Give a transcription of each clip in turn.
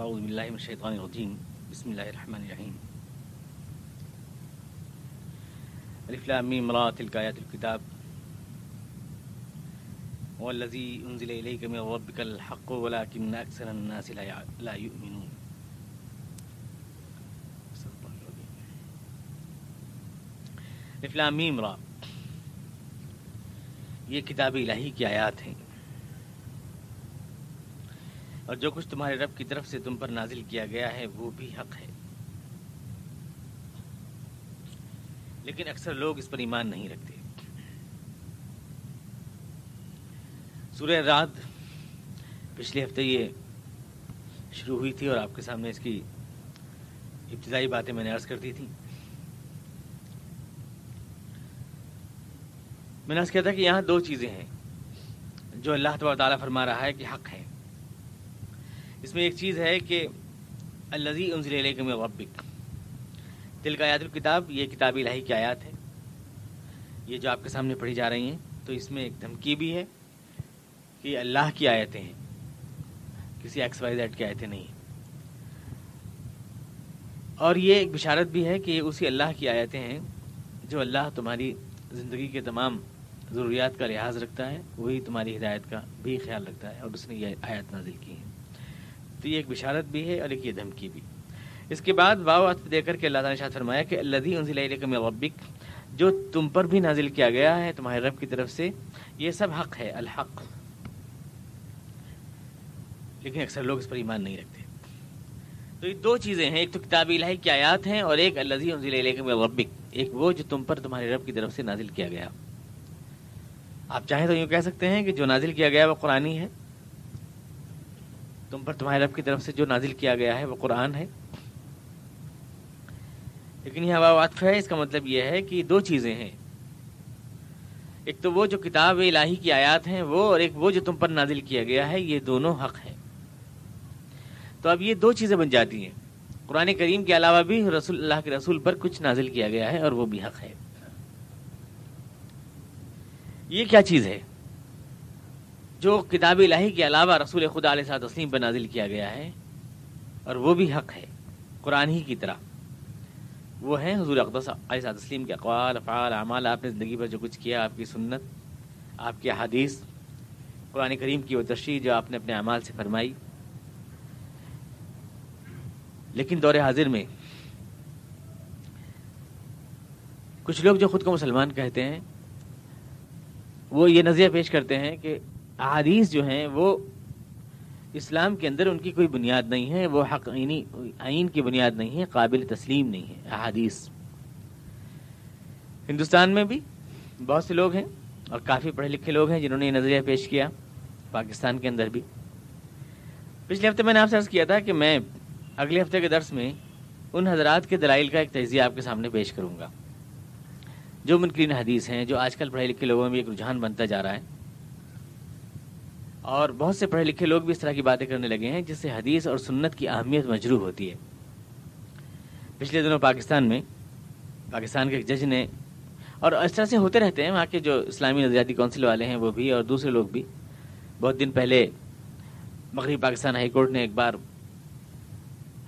أعوذ بالله من الشيطان الرجيم بسم الله الرحمن الرحيم ألف لام ميم را تلك آيات الكتاب والذي أنزل إليك من ربك الحق ولكن أكثر الناس لا يع- لا يؤمنون صدق لام ميم را۔ یہ کتاب الہی کی آیات ہیں۔ اور جو کچھ تمہارے رب کی طرف سے تم پر نازل کیا گیا ہے، وہ بھی حق ہے۔ لیکن اکثر لوگ اس پر ایمان نہیں رکھتے۔ سورہ رات پچھلے ہفتے یہ شروع ہوئی تھی اور آپ کے سامنے اس کی ابتدائی باتیں میں نے عرض کر دی تھیں۔ میں نے عرض کیا تھا کہ یہاں دو چیزیں ہیں جو اللہ تبارک تعالیٰ فرما رہا ہے کہ حق ہے اس میں ایک چیز ہے کہ الزی انزل علیہ میں ربک۔ دل کا آیات الکتاب، یہ کتاب الہی کی آیات ہے۔ یہ جو آپ کے سامنے پڑھی جا رہی ہیں، تو اس میں ایک دھمکی بھی ہے کہ اللہ کی آیتیں ہیں۔ کسی ایکس وائی زیڈ کی آیتیں نہیں اور یہ ایک بشارت بھی ہے کہ یہ اسی اللہ کی آیتیں ہیں، جو اللہ تمہاری زندگی کے تمام ضروریات کا لحاظ رکھتا ہے، وہی تمہاری ہدایت کا بھی خیال رکھتا ہے، اور اس نے یہ آیت نازل کی ہے تو یہ ایک بشارت بھی ہے اور ایک یہ دھمکی بھی۔ اس کے بعد واو عطف دے کر کے اللہ تعالیٰ نے شاید فرمایا کہ اللہ انزل علیہ ربک، جو تم پر بھی نازل کیا گیا ہے تمہارے رب کی طرف سے، یہ سب حق ہے، الحق۔ لیکن اکثر لوگ اس پر ایمان نہیں رکھتے۔ تو یہ دو چیزیں ہیں، ایک تو کتاب الہی کی آیات ہیں اور ایک اللہ انزل علیہ من ربک، ایک وہ جو تم پر تمہارے رب کی طرف سے نازل کیا گیا۔ آپ چاہیں تو یوں کہہ سکتے ہیں کہ جو نازل کیا گیا وہ قرآنی ہے۔ تم پر تمہارے رب کی طرف سے جو نازل کیا گیا ہے وہ قرآن ہے۔ لیکن یہ ہوا واطف ہے، اس کا مطلب یہ ہے کہ دو چیزیں ہیں۔ ایک تو وہ جو کتاب الہی کی آیات ہیں وہ اور ایک وہ جو تم پر نازل کیا گیا ہے، یہ دونوں حق ہیں۔ تو اب یہ دو چیزیں بن جاتی ہیں۔ قرآن کریم کے علاوہ بھی رسول، اللہ کے رسول پر کچھ نازل کیا گیا ہے اور وہ بھی حق ہے۔ یہ کیا چیز ہے؟ جو کتاب الہی کے علاوہ رسول خدا علیہ صاحب تسلیم پر نازل کیا گیا ہے، اور وہ بھی حق ہے، قرآن ہی کی طرح۔ وہ ہیں حضور اقدس علیہ صاحب تسلیم کے اقوال، افعال، اعمال، آپ نے زندگی پر جو کچھ کیا، آپ کی سنت، آپ کی حدیث قرآن کریم کی وہ تشریح جو آپ نے اپنے اعمال سے فرمائی۔ لیکن دور حاضر میں کچھ لوگ جو خود کو مسلمان کہتے ہیں، وہ یہ نظریہ پیش کرتے ہیں کہ احادیث جو ہیں وہ اسلام کے اندر ان کی کوئی بنیاد نہیں ہے، وہ حق یعنی عینی آئین کی بنیاد نہیں ہے، قابل تسلیم نہیں ہے احادیث۔ ہندوستان میں بھی بہت سے لوگ ہیں اور کافی پڑھے لکھے لوگ ہیں جنہوں نے یہ نظریہ پیش کیا، پاکستان کے اندر بھی۔ پچھلے ہفتے میں نے آپ سے عرض کیا تھا کہ میں اگلے ہفتے کے درس میں ان حضرات کے دلائل کا ایک تجزیہ آپ کے سامنے پیش کروں گا۔ جو منکرین حدیث ہیں، جو آج کل پڑھے لکھے لوگوں میں ایک رجحان بنتا جا رہا ہے۔ اور بہت سے پڑھے لکھے لوگ بھی اس طرح کی باتیں کرنے لگے ہیں، جس سے حدیث اور سنت کی اہمیت مجروح ہوتی ہے۔ پچھلے دنوں پاکستان میں، پاکستان کے ایک جج نے، اور اس طرح سے ہوتے رہتے ہیں، وہاں کے جو اسلامی نظریاتی کونسل والے ہیں، وہ بھی اور دوسرے لوگ بھی۔ بہت دن پہلے مغربی پاکستان ہائی کورٹ نے ایک بار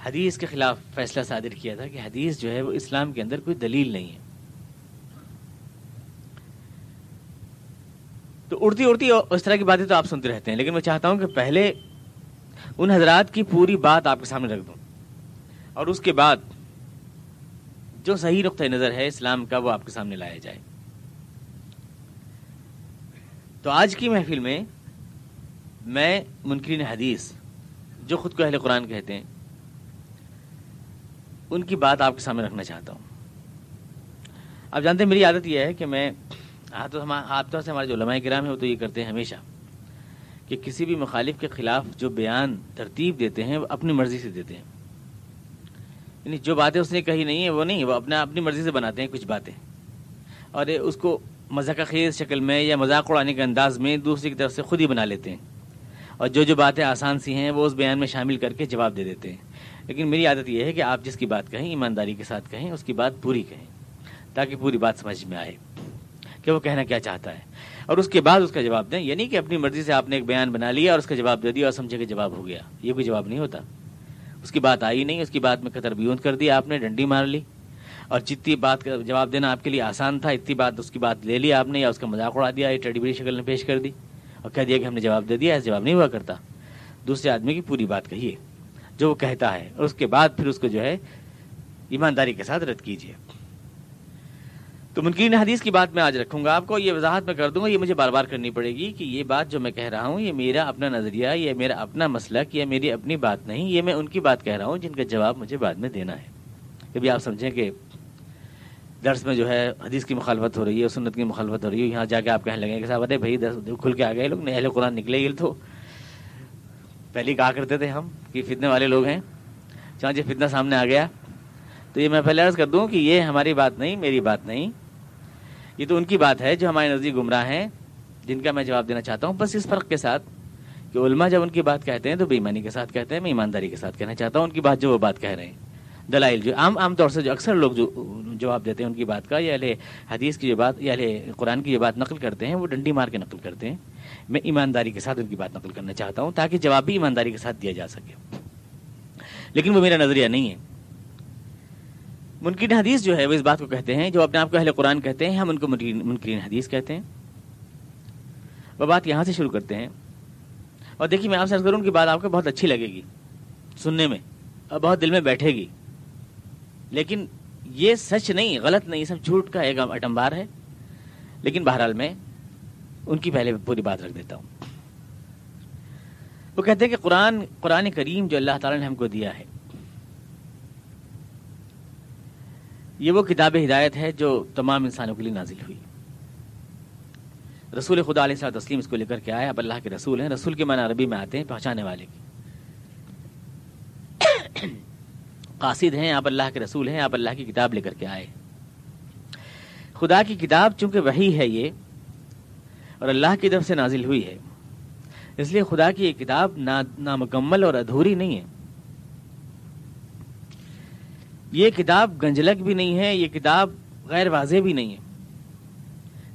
حدیث کے خلاف فیصلہ صادر کیا تھا کہ حدیث جو ہے وہ اسلام کے اندر کوئی دلیل نہیں ہے۔ تو اڑتی اڑتی اس طرح کی باتیں تو آپ سنتے رہتے ہیں، لیکن میں چاہتا ہوں کہ پہلے ان حضرات کی پوری بات آپ کے سامنے رکھ دوں۔ اور اس کے بعد جو صحیح نقطۂ نظر ہے اسلام کا وہ آپ کے سامنے لایا جائے۔ تو آج کی محفل میں میں منکرین حدیث جو خود کو اہل قرآن کہتے ہیں، ان کی بات آپ کے سامنے رکھنا چاہتا ہوں۔ آپ جانتے ہیں، میری عادت یہ ہے کہ میں ہاں، آپ تو آپ تو سے ہمارے جو علماء کرام ہیں، وہ تو یہ کرتے ہیں ہمیشہ کہ کسی بھی مخالف کے خلاف جو بیان ترتیب دیتے ہیں، وہ اپنی مرضی سے دیتے ہیں۔ یعنی جو باتیں اس نے کہی نہیں ہے وہ نہیں، وہ اپنا اپنی مرضی سے بناتے ہیں کچھ باتیں۔ اور اس کو مذاق خیز شکل میں یا مذاق اڑانے کے انداز میں دوسری کی طرف سے خود ہی بنا لیتے ہیں۔ اور جو جو باتیں آسان سی ہیں، وہ اس بیان میں شامل کر کے جواب دے دیتے ہیں۔ لیکن میری عادت یہ ہے کہ آپ جس کی بات کہیں، ایمانداری کے ساتھ کہیں، اس کی بات پوری کہیں، تاکہ پوری بات سمجھ میں آئے۔ کہ وہ کہنا کیا چاہتا ہے۔ اور اس کے بعد اس کا جواب دیں۔ یعنی کہ اپنی مرضی سے آپ نے ایک بیان بنا لیا اور اس کا جواب دے دیا اور سمجھے کہ جواب ہو گیا۔ یہ بھی جواب نہیں ہوتا۔ اس کی بات آئی نہیں، اس کی بات میں قطر بیون کر دی، آپ نے ڈنڈی مار لی۔ اور جتنی بات کا جواب دینا آپ کے لیے آسان تھا، اتنی بات اس کی بات لے لی آپ نے یا اس کا مذاق اڑا دیا یا ٹیڈی بڑی شکل نے پیش کر دی اور کہہ دیا کہ ہم نے جواب دے دیا، ایسا جواب نہیں ہوا کرتا۔ دوسرے آدمی کی پوری بات کہیے۔ جو وہ کہتا ہے اور اس کے بعد پھر اس کو جو ہے ایمانداری کے ساتھ رد کیجیے۔ تو منکرین حدیث کی بات میں آج رکھوں گا۔ آپ کو یہ وضاحت میں کر دوں گا، یہ مجھے بار بار کرنی پڑے گی کہ یہ بات جو میں کہہ رہا ہوں، یہ میرا اپنا نظریہ، یہ میرا اپنا مسلک، یہ میری اپنی بات نہیں، یہ میں ان کی بات کہہ رہا ہوں جن کا جواب مجھے بعد میں دینا ہے۔ کبھی آپ سمجھیں کہ درس میں جو ہے حدیث کی مخالفت ہو رہی ہے، سنت کی مخالفت ہو رہی ہے، یہاں جا کے آپ کہنے لگیں کہ صاحب، ارے بھائی، درس کھل کے آ گئے لوگ اہل قرآن نکلے یہ تو۔ پہلے کہا کرتے تھے ہم کہ فتنے والے لوگ ہیں چانچہ فتنہ سامنے آ گیا۔ تو یہ میں پہلے عرض کر دوں کہ یہ ہماری بات نہیں، میری بات نہیں۔ یہ تو ان کی بات ہے جو ہمارے نزدیک گمراہ ہیں، جن کا میں جواب دینا چاہتا ہوں۔ بس اس فرق کے ساتھ کہ علماء جب ان کی بات کہتے ہیں تو بے ایمانی کے ساتھ کہتے ہیں، میں ایمانداری کے ساتھ کہنا چاہتا ہوں۔ ان کی بات جو وہ بات کہہ رہے ہیں۔ دلائل جو عام عام طور سے جو اکثر لوگ جو جواب دیتے ہیں ان کی بات کا، یا اہل حدیث کی جو بات، یا اہل قرآن کی جو بات نقل کرتے ہیں، وہ ڈنڈی مار کے نقل کرتے ہیں۔ میں ایمانداری کے ساتھ ان کی بات نقل کرنا چاہتا ہوں تاکہ جواب بھی ایمانداری کے ساتھ دیا جا سکے۔ لیکن وہ میرا نظریہ نہیں ہے۔ منکرین حدیث جو ہے وہ اس بات کو کہتے ہیں، جو اپنے آپ کو اہل قرآن کہتے ہیں، ہم ان کو منکرین حدیث کہتے ہیں۔ وہ بات یہاں سے شروع کرتے ہیں۔ اور دیکھیے، میں آپ سے کروں کی بات آپ کو بہت اچھی لگے گی سننے میں، اور بہت دل میں بیٹھے گی۔ لیکن یہ سچ نہیں، غلط نہیں سب جھوٹ کا ایک اٹمبار ہے۔ لیکن بہرحال میں ان کی پہلے پوری بات رکھ دیتا ہوں۔ وہ کہتے ہیں کہ قرآن قرآن کریم جو اللہ تعالیٰ نے ہم کو دیا ہے یہ وہ کتاب ہدایت ہے جو تمام انسانوں کے لیے نازل ہوئی۔ رسول خدا علیہ صاحب تسلیم اس کو لے کر کے آئے، اب اللہ کے رسول ہیں۔ رسول کے معنی عربی میں آتے ہیں پہنچانے والے کی۔ قاصد ہیں، آپ اللہ کے رسول ہیں، آپ اللہ کی کتاب لے کر کے آئے۔ خدا کی کتاب چونکہ وہی ہے یہ، اور اللہ کی طرف سے نازل ہوئی ہے، اس لیے خدا کی یہ کتاب نامکمل اور ادھوری نہیں ہے۔ یہ کتاب گنجلک بھی نہیں ہے، یہ کتاب غیر واضح بھی نہیں ہے۔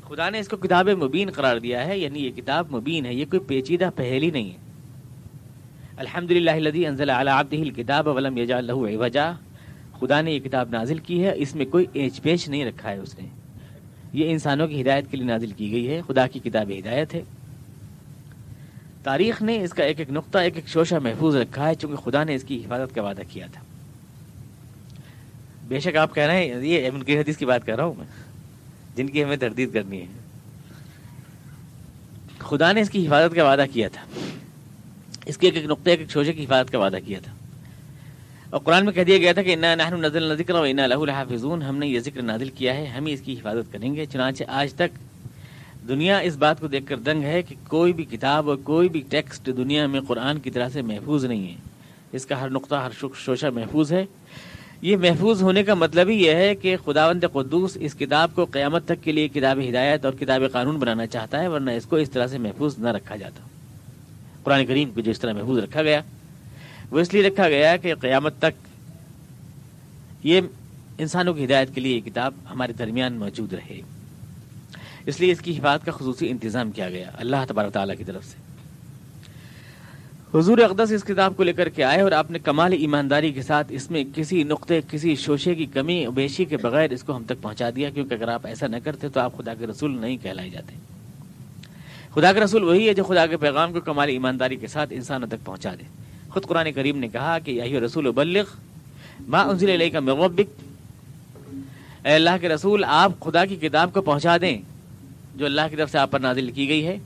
خدا نے اس کو کتاب مبین قرار دیا ہے یعنی یہ کتاب مبین ہے، یہ کوئی پیچیدہ پہلی نہیں ہے۔ الحمد للہ کتاب ولم وجہ خدا نے یہ کتاب نازل کی ہے، اس میں کوئی ایچ پیچ نہیں رکھا ہے اس نے۔ یہ انسانوں کی ہدایت کے لیے نازل کی گئی ہے، خدا کی کتاب ہدایت ہے۔ تاریخ نے اس کا ایک ایک نقطہ، ایک ایک شوشہ محفوظ رکھا ہے، چونکہ خدا نے اس کی حفاظت کا وعدہ کیا تھا۔ بے شک آپ کہہ رہے ہیں، یہ ابن کی حدیث کی بات کر رہا ہوں میں، جن کی ہمیں تردید کرنی ہے۔ خدا نے اس کی حفاظت کا وعدہ کیا تھا۔ اس کے ایک ایک نقطے، ایک شوشے کی حفاظت کا وعدہ کیا تھا۔ اور قرآن میں کہہ دیا گیا تھا کہ نزل ذکر و الحافظون ہم نے یہ ذکر نازل کیا ہے، ہم ہی اس کی حفاظت کریں گے۔ چنانچہ آج تک دنیا اس بات کو دیکھ کر دنگ ہے کہ کوئی بھی کتاب اور کوئی بھی ٹیکسٹ دنیا میں قرآن کی طرح سے محفوظ نہیں ہے۔ اس کا ہر نقطہ، ہر شوشہ محفوظ ہے۔ یہ محفوظ ہونے کا مطلب ہی یہ ہے کہ خداوند قدوس اس کتاب کو قیامت تک کے لیے کتاب ہدایت اور کتاب قانون بنانا چاہتا ہے، ورنہ اس کو اس طرح سے محفوظ نہ رکھا جاتا۔ قرآن کریم کو جو اس طرح محفوظ رکھا گیا، وہ اس لیے رکھا گیا کہ قیامت تک یہ انسانوں کی ہدایت کے لیے یہ کتاب ہمارے درمیان موجود رہے۔ اس لیے اس کی حفاظت کا خصوصی انتظام کیا گیا، اللہ تبارک تعالیٰ کی طرف سے۔ حضور اقدس اس کتاب کو لے کر کے آئے اور آپ نے کمال ایمانداری کے ساتھ اس میں کسی نقطے، کسی شوشے کی کمی، بیشی کے بغیر اس کو ہم تک پہنچا دیا، کیونکہ اگر آپ ایسا نہ کرتے تو آپ خدا کے رسول نہیں کہلائے جاتے۔ خدا کے رسول وہی ہے جو خدا کے پیغام کو کمال ایمانداری کے ساتھ انسانوں تک پہنچا دے۔ خود قرآن کریم نے کہا کہ یہی رسول بلغ ما انزل علیہ کا مغبک اے اللہ کے رسول، آپ خدا کی کتاب کو پہنچا دیں، جو اللہ کی طرف سے آپ پر نازل کی گئی ہے۔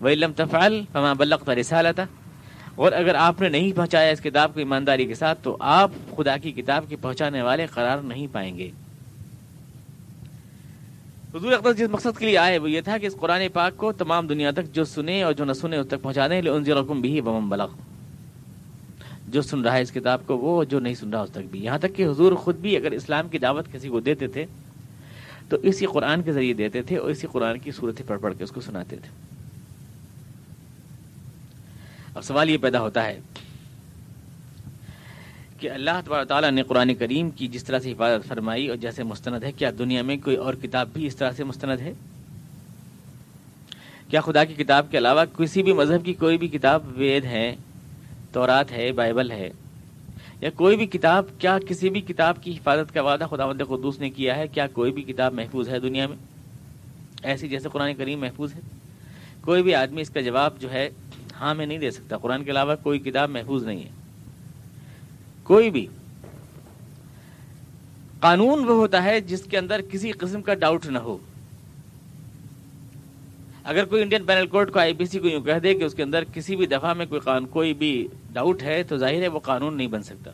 وہ علم تفعل فما بلغت رسالتہ اور اگر آپ نے نہیں پہنچایا اس کتاب کو ایمانداری کے ساتھ، تو آپ خدا کی کتاب کے پہنچانے والے قرار نہیں پائیں گے۔ حضور اقدس جس مقصد کے لیے آئے وہ یہ تھا کہ اس قرآن پاک کو تمام دنیا تک جو سنے اور جو نہ سنے اس تک پہنچا دیں رقم بھی بمم بلغ۔ جو سن رہا ہے اس کتاب کو، وہ جو نہیں سن رہا اس تک بھی۔ یہاں تک کہ حضور خود بھی اگر اسلام کی دعوت کسی کو دیتے تھے، تو اسی قرآن کے ذریعے دیتے تھے اور اسی قرآن کی صورتیں پڑھ پڑھ کے اس کو سناتے تھے۔ اب سوال یہ پیدا ہوتا ہے کہ اللہ تبار تعالیٰ نے قرآن کریم کی جس طرح سے حفاظت فرمائی اور جیسے مستند ہے، کیا دنیا میں کوئی اور کتاب بھی اس طرح سے مستند ہے؟ کیا خدا کی کتاب کے علاوہ کسی بھی مذہب کی کوئی بھی کتاب وید ہے، تورات ہے، بائبل ہے؟ یا کوئی بھی کتاب، کیا کسی بھی کتاب کی حفاظت کا وعدہ خدا مد قدوس نے کیا ہے؟ کیا کوئی بھی کتاب محفوظ ہے دنیا میں؟ ایسی جیسے قرآن کریم محفوظ ہے؟ کوئی بھی آدمی اس کا جواب جو ہے ہاں میں نہیں دے سکتا۔ قرآن کے علاوہ کوئی کتاب محفوظ نہیں ہے۔ کوئی بھی۔ قانون وہ ہوتا ہے جس کے اندر کسی قسم کا ڈاؤٹ نہ ہو۔ اگر کوئی انڈین پینل کورٹ کو آئی پی سی کو یوں کہہ دے کہ اس کے اندر کسی بھی دفعہ میں کوئی قانون کوئی بھی ڈاؤٹ ہے تو ظاہر ہے وہ قانون نہیں بن سکتا۔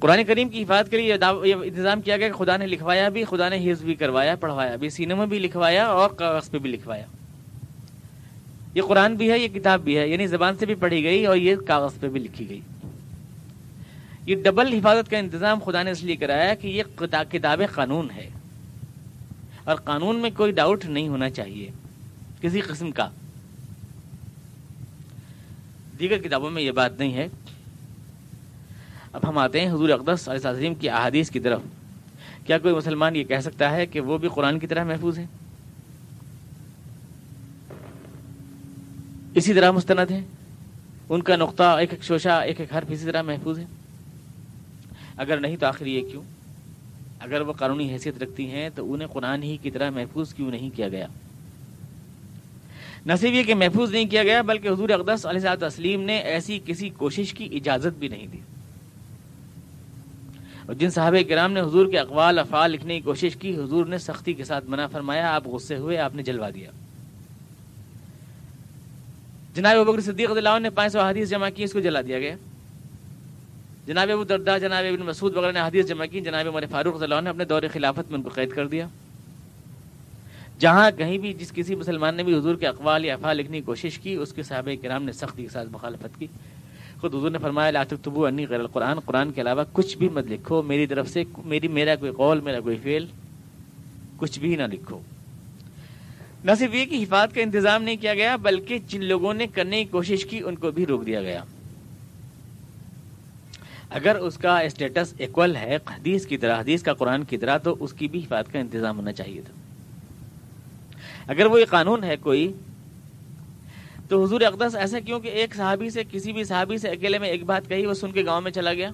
قرآن کریم کی حفاظت کے لیے یہ انتظام کیا گیا کہ خدا نے لکھوایا بھی، خدا نے حفظ بھی کروایا، پڑھوایا بھی، سینما بھی لکھوایا اور کاغذ پہ بھی لکھوایا۔ یہ قرآن بھی ہے، یہ کتاب بھی ہے یعنی زبان سے بھی پڑھی گئی اور یہ کاغذ پہ بھی لکھی گئی۔ یہ ڈبل حفاظت کا انتظام خدا نے اس لیے کرایا کہ یہ کتاب قانون ہے۔ اور قانون میں کوئی ڈاؤٹ نہیں ہونا چاہیے، کسی قسم کا۔ دیگر کتابوں میں یہ بات نہیں ہے۔ اب ہم آتے ہیں حضور اقدس علیہ وسلم کی احادیث کی طرف۔ کیا کوئی مسلمان یہ کہہ سکتا ہے کہ وہ بھی قرآن کی طرح محفوظ ہے اسی طرح مستند ہے ان کا نقطہ ایک ایک شوشہ، ایک ایک حرف اسی طرح محفوظ ہے اگر نہیں تو آخر یہ کیوں؟ اگر وہ قانونی حیثیت رکھتی ہیں تو انہیں قرآن ہی کی طرح محفوظ کیوں نہیں کیا گیا؟ نہ صرف یہ کہ محفوظ نہیں کیا گیا، بلکہ حضور اقدس علیہ تسلیم نے ایسی کسی کوشش کی اجازت بھی نہیں دی۔ اور جن صحابہ کرام نے حضور کے اقوال، افعال لکھنے کی کوشش کی، حضور نے سختی کے ساتھ منع فرمایا، آپ غصے ہوئے، آپ نے جلوا دیا۔ جناب بکر صدیق اللہ نے پانچ سو حدیث جمع کی، اس کو جلا دیا گیا۔ جناب ابو دردا، جناب ابن مسعود وغیرہ نے حدیث جمع کی، جناب عمر فاروق صلی اللہ نے اپنے دور خلافت میں ان کو قید کر دیا۔ جہاں کہیں بھی جس کسی مسلمان نے بھی حضور کے اقوال یا افعال لکھنے کی کوشش کی، اس کے صحابہ کرام نے سختی کے ساتھ مخالفت کی۔ خود حضور نے فرمایا، لا تکتبو انی غیر القرآن، قرآن کے علاوہ کچھ بھی مت لکھو، میری طرف سے، میری، میرا کوئی قول، میرا کوئی فعل کچھ بھی نہ لکھو۔ نہ صرف یہ کہ حفاظت کا انتظام نہیں کیا گیا، بلکہ جن لوگوں نے کرنے کی کوشش کی، ان کو بھی روک دیا گیا۔ اگر اس کا اسٹیٹس ایکول ہے، حدیث کی طرح، حدیث کا قرآن کی طرح، تو اس کی بھی حفاظت کا انتظام ہونا چاہیے تھا۔ اگر وہ یہ قانون ہے کوئی، تو حضور اقدس ایسا کیوں کہ ایک صحابی سے، کسی بھی صحابی سے اکیلے میں ایک بات کہی، وہ سن کے گاؤں میں چلا گیا؟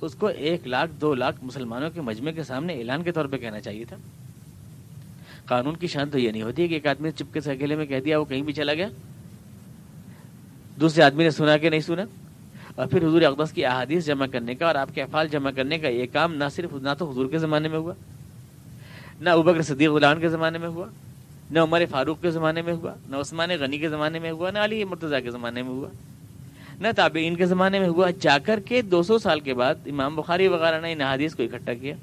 اس کو ایک لاکھ، دو لاکھ مسلمانوں کے مجمع کے سامنے اعلان کے طور پہ کہنا چاہیے تھا۔ قانون کی شان تو یہ نہیں ہوتی ہے کہ ایک آدمی نے چپکے سے اکیلے میں کہہ دیا وہ کہیں بھی چلا گیا؟ دوسرے آدمی نے سنا کہ نہیں سنا؟ اور پھر حضور اقدس کی احادیث جمع کرنے کا اور آپ کے افعال جمع کرنے کا یہ کام نہ صرف نہ تو حضور کے زمانے میں ہوا، نہ ابکر صدیق غلان کے زمانے میں ہوا، نہ عمر فاروق کے زمانے میں ہوا، نہ عثمان غنی کے زمانے میں ہوا، نہ علی مرتضیٰ کے زمانے میں ہوا، نہ تابعین کے زمانے میں ہوا۔ جا کر کے دو سو سال کے بعد امام بخاری وغیرہ نے ان حدیث کو اکٹھا کیا۔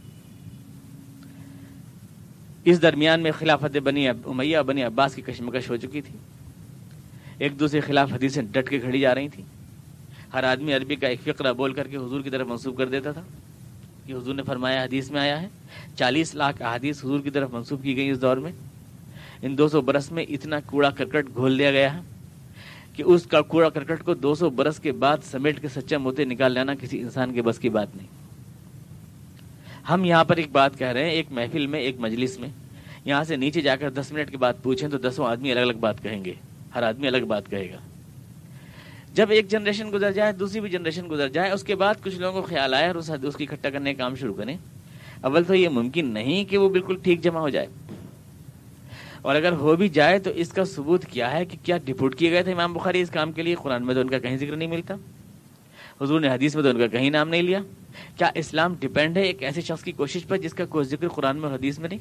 اس درمیان میں خلافت بنی امیہ بنی عباس کی کشمکش ہو چکی تھی۔ ایک دوسرے خلاف حدیثیں ڈٹ کے کھڑی جا رہی تھیں۔ ہر آدمی عربی کا ایک فقرہ بول کر کے حضور کی طرف منسوخ کر دیتا تھا۔ کہ حضور نے فرمایا، حدیث میں آیا ہے، چالیس لاکھ احادیث حضور کی طرف منسوخ کی گئی اس دور میں۔ ان دو سو برس میں اتنا کوڑا کرکٹ گھول دیا گیا ہے کہ اس کا کوڑا کرکٹ کو دو سو برس کے بعد سمیٹ کے سچا موتے نکال لینا کسی انسان کے بس کی بات نہیں۔ ہم یہاں پر ایک بات کہہ رہے ہیں، ایک محفل میں، ایک مجلس میں۔ یہاں سے نیچے جا کر دس منٹ کے بعد پوچھیں تو دسوں آدمی الگ الگ بات کہیں گے۔ ہر آدمی الگ بات کہے گا۔ جب ایک جنریشن گزر جائے، دوسری بھی جنریشن گزر جائے، اس کے بعد کچھ لوگوں کو خیال آیا اور اس اس کی اکٹھا کرنے کا کام شروع کریں۔ اول تو یہ ممکن نہیں کہ وہ بالکل ٹھیک جمع ہو جائے۔ اور اگر ہو بھی جائے تو اس کا ثبوت کیا ہے کہ کیا ڈپوٹ کیے گئے تھے امام بخاری اس کام کے لیے؟ قرآن میں تو ان کا کہیں ذکر نہیں ملتا۔ حضور نے حدیث میں تو ان کا کہیں نام نہیں لیا۔ کیا اسلام ڈپینڈ ہے ایک ایسے شخص کی کوشش پر جس کا کوئی ذکر قرآن میں اور حدیث میں نہیں؟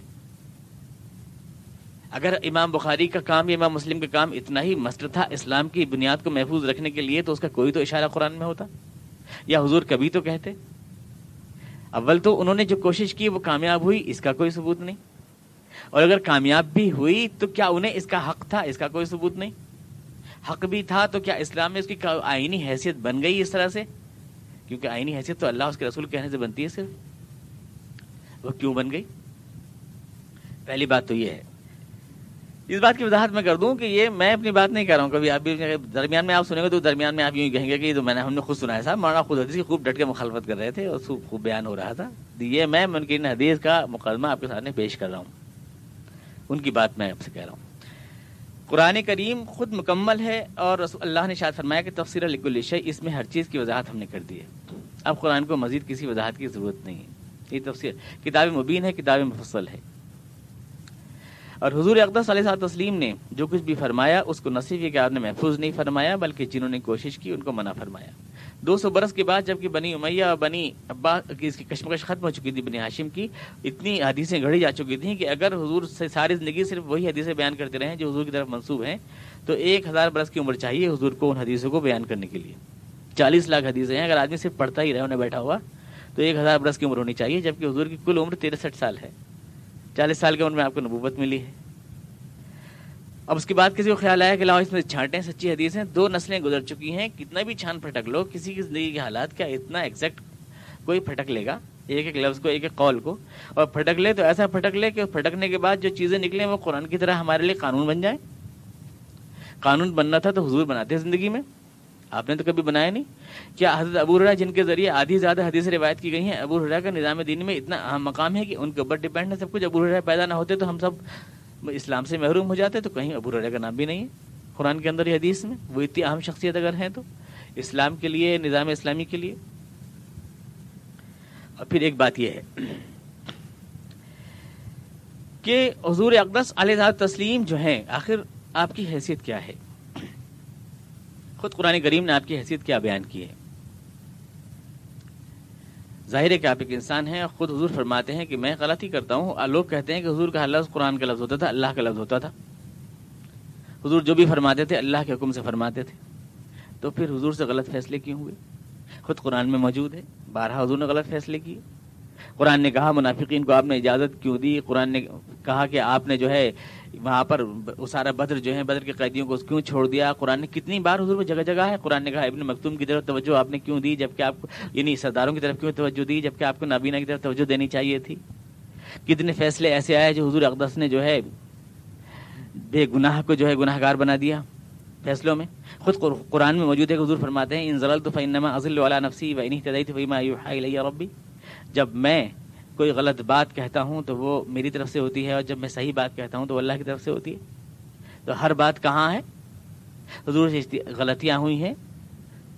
اگر امام بخاری کا کام یا امام مسلم کا کام اتنا ہی مسٹر تھا اسلام کی بنیاد کو محفوظ رکھنے کے لیے تو اس کا کوئی تو اشارہ قرآن میں ہوتا؟ یا حضور کبھی تو کہتے؟ اول تو انہوں نے جو کوشش کی وہ کامیاب ہوئی، اس کا کوئی ثبوت نہیں۔ اور اگر کامیاب بھی ہوئی تو کیا انہیں اس کا حق تھا؟ اس کا کوئی ثبوت نہیں۔ حق بھی تھا تو کیا اسلام میں اس کی آئینی حیثیت بن گئی اس طرح سے؟ کیونکہ آئینی حیثیت تو اللہ اس کے رسول کہنے سے بنتی ہے صرف۔ وہ کیوں بن گئی؟ پہلی بات تو یہ ہے۔ اس بات کی وضاحت میں کر دوں کہ یہ میں اپنی بات نہیں کر رہا ہوں۔ کبھی آپ بھی درمیان میں آپ سنیں گے تو درمیان میں آپ یوں کہیں گے کہ تو میں نے ہم نے خود سنا ہے صاحب مولانا خود حدیث خوب ڈٹ کے مخالفت کر رہے تھے اور خوب بیان ہو رہا تھا۔ یہ میں منکرین حدیث کا مقدمہ آپ کے سامنے پیش کر رہا ہوں۔ ان کی بات میں آپ سے کہہ رہا ہوں۔ قرآن کریم خود مکمل ہے اور رسول اللہ نے شاید فرمایا کہ تفسیر لکھ الشع اس میں ہر چیز کی وضاحت ہم نے کر دی ہے۔ اب قرآن کو مزید کسی وضاحت کی ضرورت نہیں ہے۔ یہ تفسیر کتاب مبین ہے، کتاب مفصل ہے۔ اور حضور اقدس علیہ صاحب تسلیم نے جو کچھ بھی فرمایا، اس کو نصیب یہ کہ آپ نے محفوظ نہیں فرمایا، بلکہ جنہوں نے کوشش کی، ان کو منع فرمایا۔ دو سو برس کے بعد جبکہ بنی امیہ اور بنی ابا کی اس کی کشمکش ختم ہو چکی تھی، بنی ہاشم کی، اتنی حدیثیں گھڑی جا چکی تھیں کہ اگر حضور سے ساری زندگی صرف وہی حدیثیں بیان کرتے رہے جو حضور کی طرف منسوب ہیں، تو ایک ہزار برس کی عمر چاہیے حضور کو ان حدیثوں کو بیان کرنے کے لیے۔ چالیس لاکھ حدیثیں ہیں، اگر آدمی صرف پڑھتا ہی رہے، انہیں بیٹھا ہوا، تو ایک ہزار برس کی عمر ہونی چاہیے، جبکہ حضور کی کل عمر تریسٹھ سال ہے۔ چالیس سال کی عمر میں آپ کو نبوت ملی ہے۔ اب اس کے بعد کسی کو خیال آیا کہ لاؤ اس میں چھانٹیں سچی حدیث ہیں، دو نسلیں گزر چکی ہیں، کتنا بھی چھان پھٹک لو، کسی کی زندگی کے حالات کیا اتنا ایگزیکٹ کوئی پھٹک لے گا، ایک ایک لفظ کو، ایک ایک قول کو۔ اور پھٹک لے تو ایسا پھٹک لے کہ پھٹکنے کے بعد جو چیزیں نکلیں وہ قرآن کی طرح ہمارے لیے قانون بن جائیں۔ قانون بننا تھا تو حضور بناتے زندگی میں۔ آپ نے تو کبھی بنایا نہیں؟ کیا حضرت ابو رحا جن کے ذریعے آدھی زیادہ حدیث روایت کی گئی ہیں، ابو رحا کا نظام دین میں اتنا اہم مقام ہے کہ ان کے اوپر ڈپینڈ ہے، سب کچھ ابو رحا پیدا نہ ہوتے تو ہم سب اسلام سے محروم ہو جاتے، تو کہیں ابو رضا کا نام بھی نہیں ہے۔ قرآن کے اندر یہ حدیث میں، وہ اتنی اہم شخصیت اگر ہیں تو، اسلام کے لیے، نظام اسلامی کے لیے۔ اور پھر ایک بات یہ ہے کہ حضور اقدس علیہ تسلیم جو ہیں، آخر آپ کی حیثیت کیا ہے؟ خود قرآن کریم نے آپ کی حیثیت کیا بیان کی ہے۔ ظاہر ہے کہ آپ ایک انسان ہیں، خود حضور فرماتے ہیں کہ میں غلطی کرتا ہوں۔ لوگ کہتے ہیں کہ حضور کا لفظ قرآن کا لفظ ہوتا تھا، اللہ کا لفظ ہوتا تھا۔ حضور جو بھی فرماتے تھے، اللہ کے حکم سے فرماتے تھے۔ تو پھر حضور سے غلط فیصلے کیوں ہوئے؟ خود قرآن میں موجود ہے بارہ حضور نے غلط فیصلے کیے۔ قرآن نے کہا، منافقین کو آپ نے اجازت کیوں دی؟ قرآن نے کہا کہ آپ نے جو ہے وہاں پر سارا بدر جو ہے بدر کے قیدیوں کو کیوں چھوڑ دیا؟ قرآن نے کتنی بار حضور کو جگہ جگہ ہے۔ قرآن نے کہا، ابن مکتوم کی طرف توجہ آپ نے کیوں دی؟ جبکہ آپ یعنی سرداروں کی طرف کیوں توجہ دی؟ جبکہ آپ کو نابینا کی طرف توجہ دینی چاہیے تھی۔ کتنے فیصلے ایسے آئے جو حضور اقدس نے جو ہے بے گناہ کو جو ہے گناہ گار بنا دیا فیصلوں میں۔ خود قرآن میں موجود ہے کہ حضور فرماتے ہیں، ان ضلع تو فینما عزل والا نفسی و انہیں تدئی تو ربی جب میں کوئی غلط بات کہتا ہوں تو وہ میری طرف سے ہوتی ہے اور جب میں صحیح بات کہتا ہوں تو اللہ کی طرف سے ہوتی ہے۔ تو ہر بات کہاں ہے؟ حضور سے غلطیاں ہوئی ہیں۔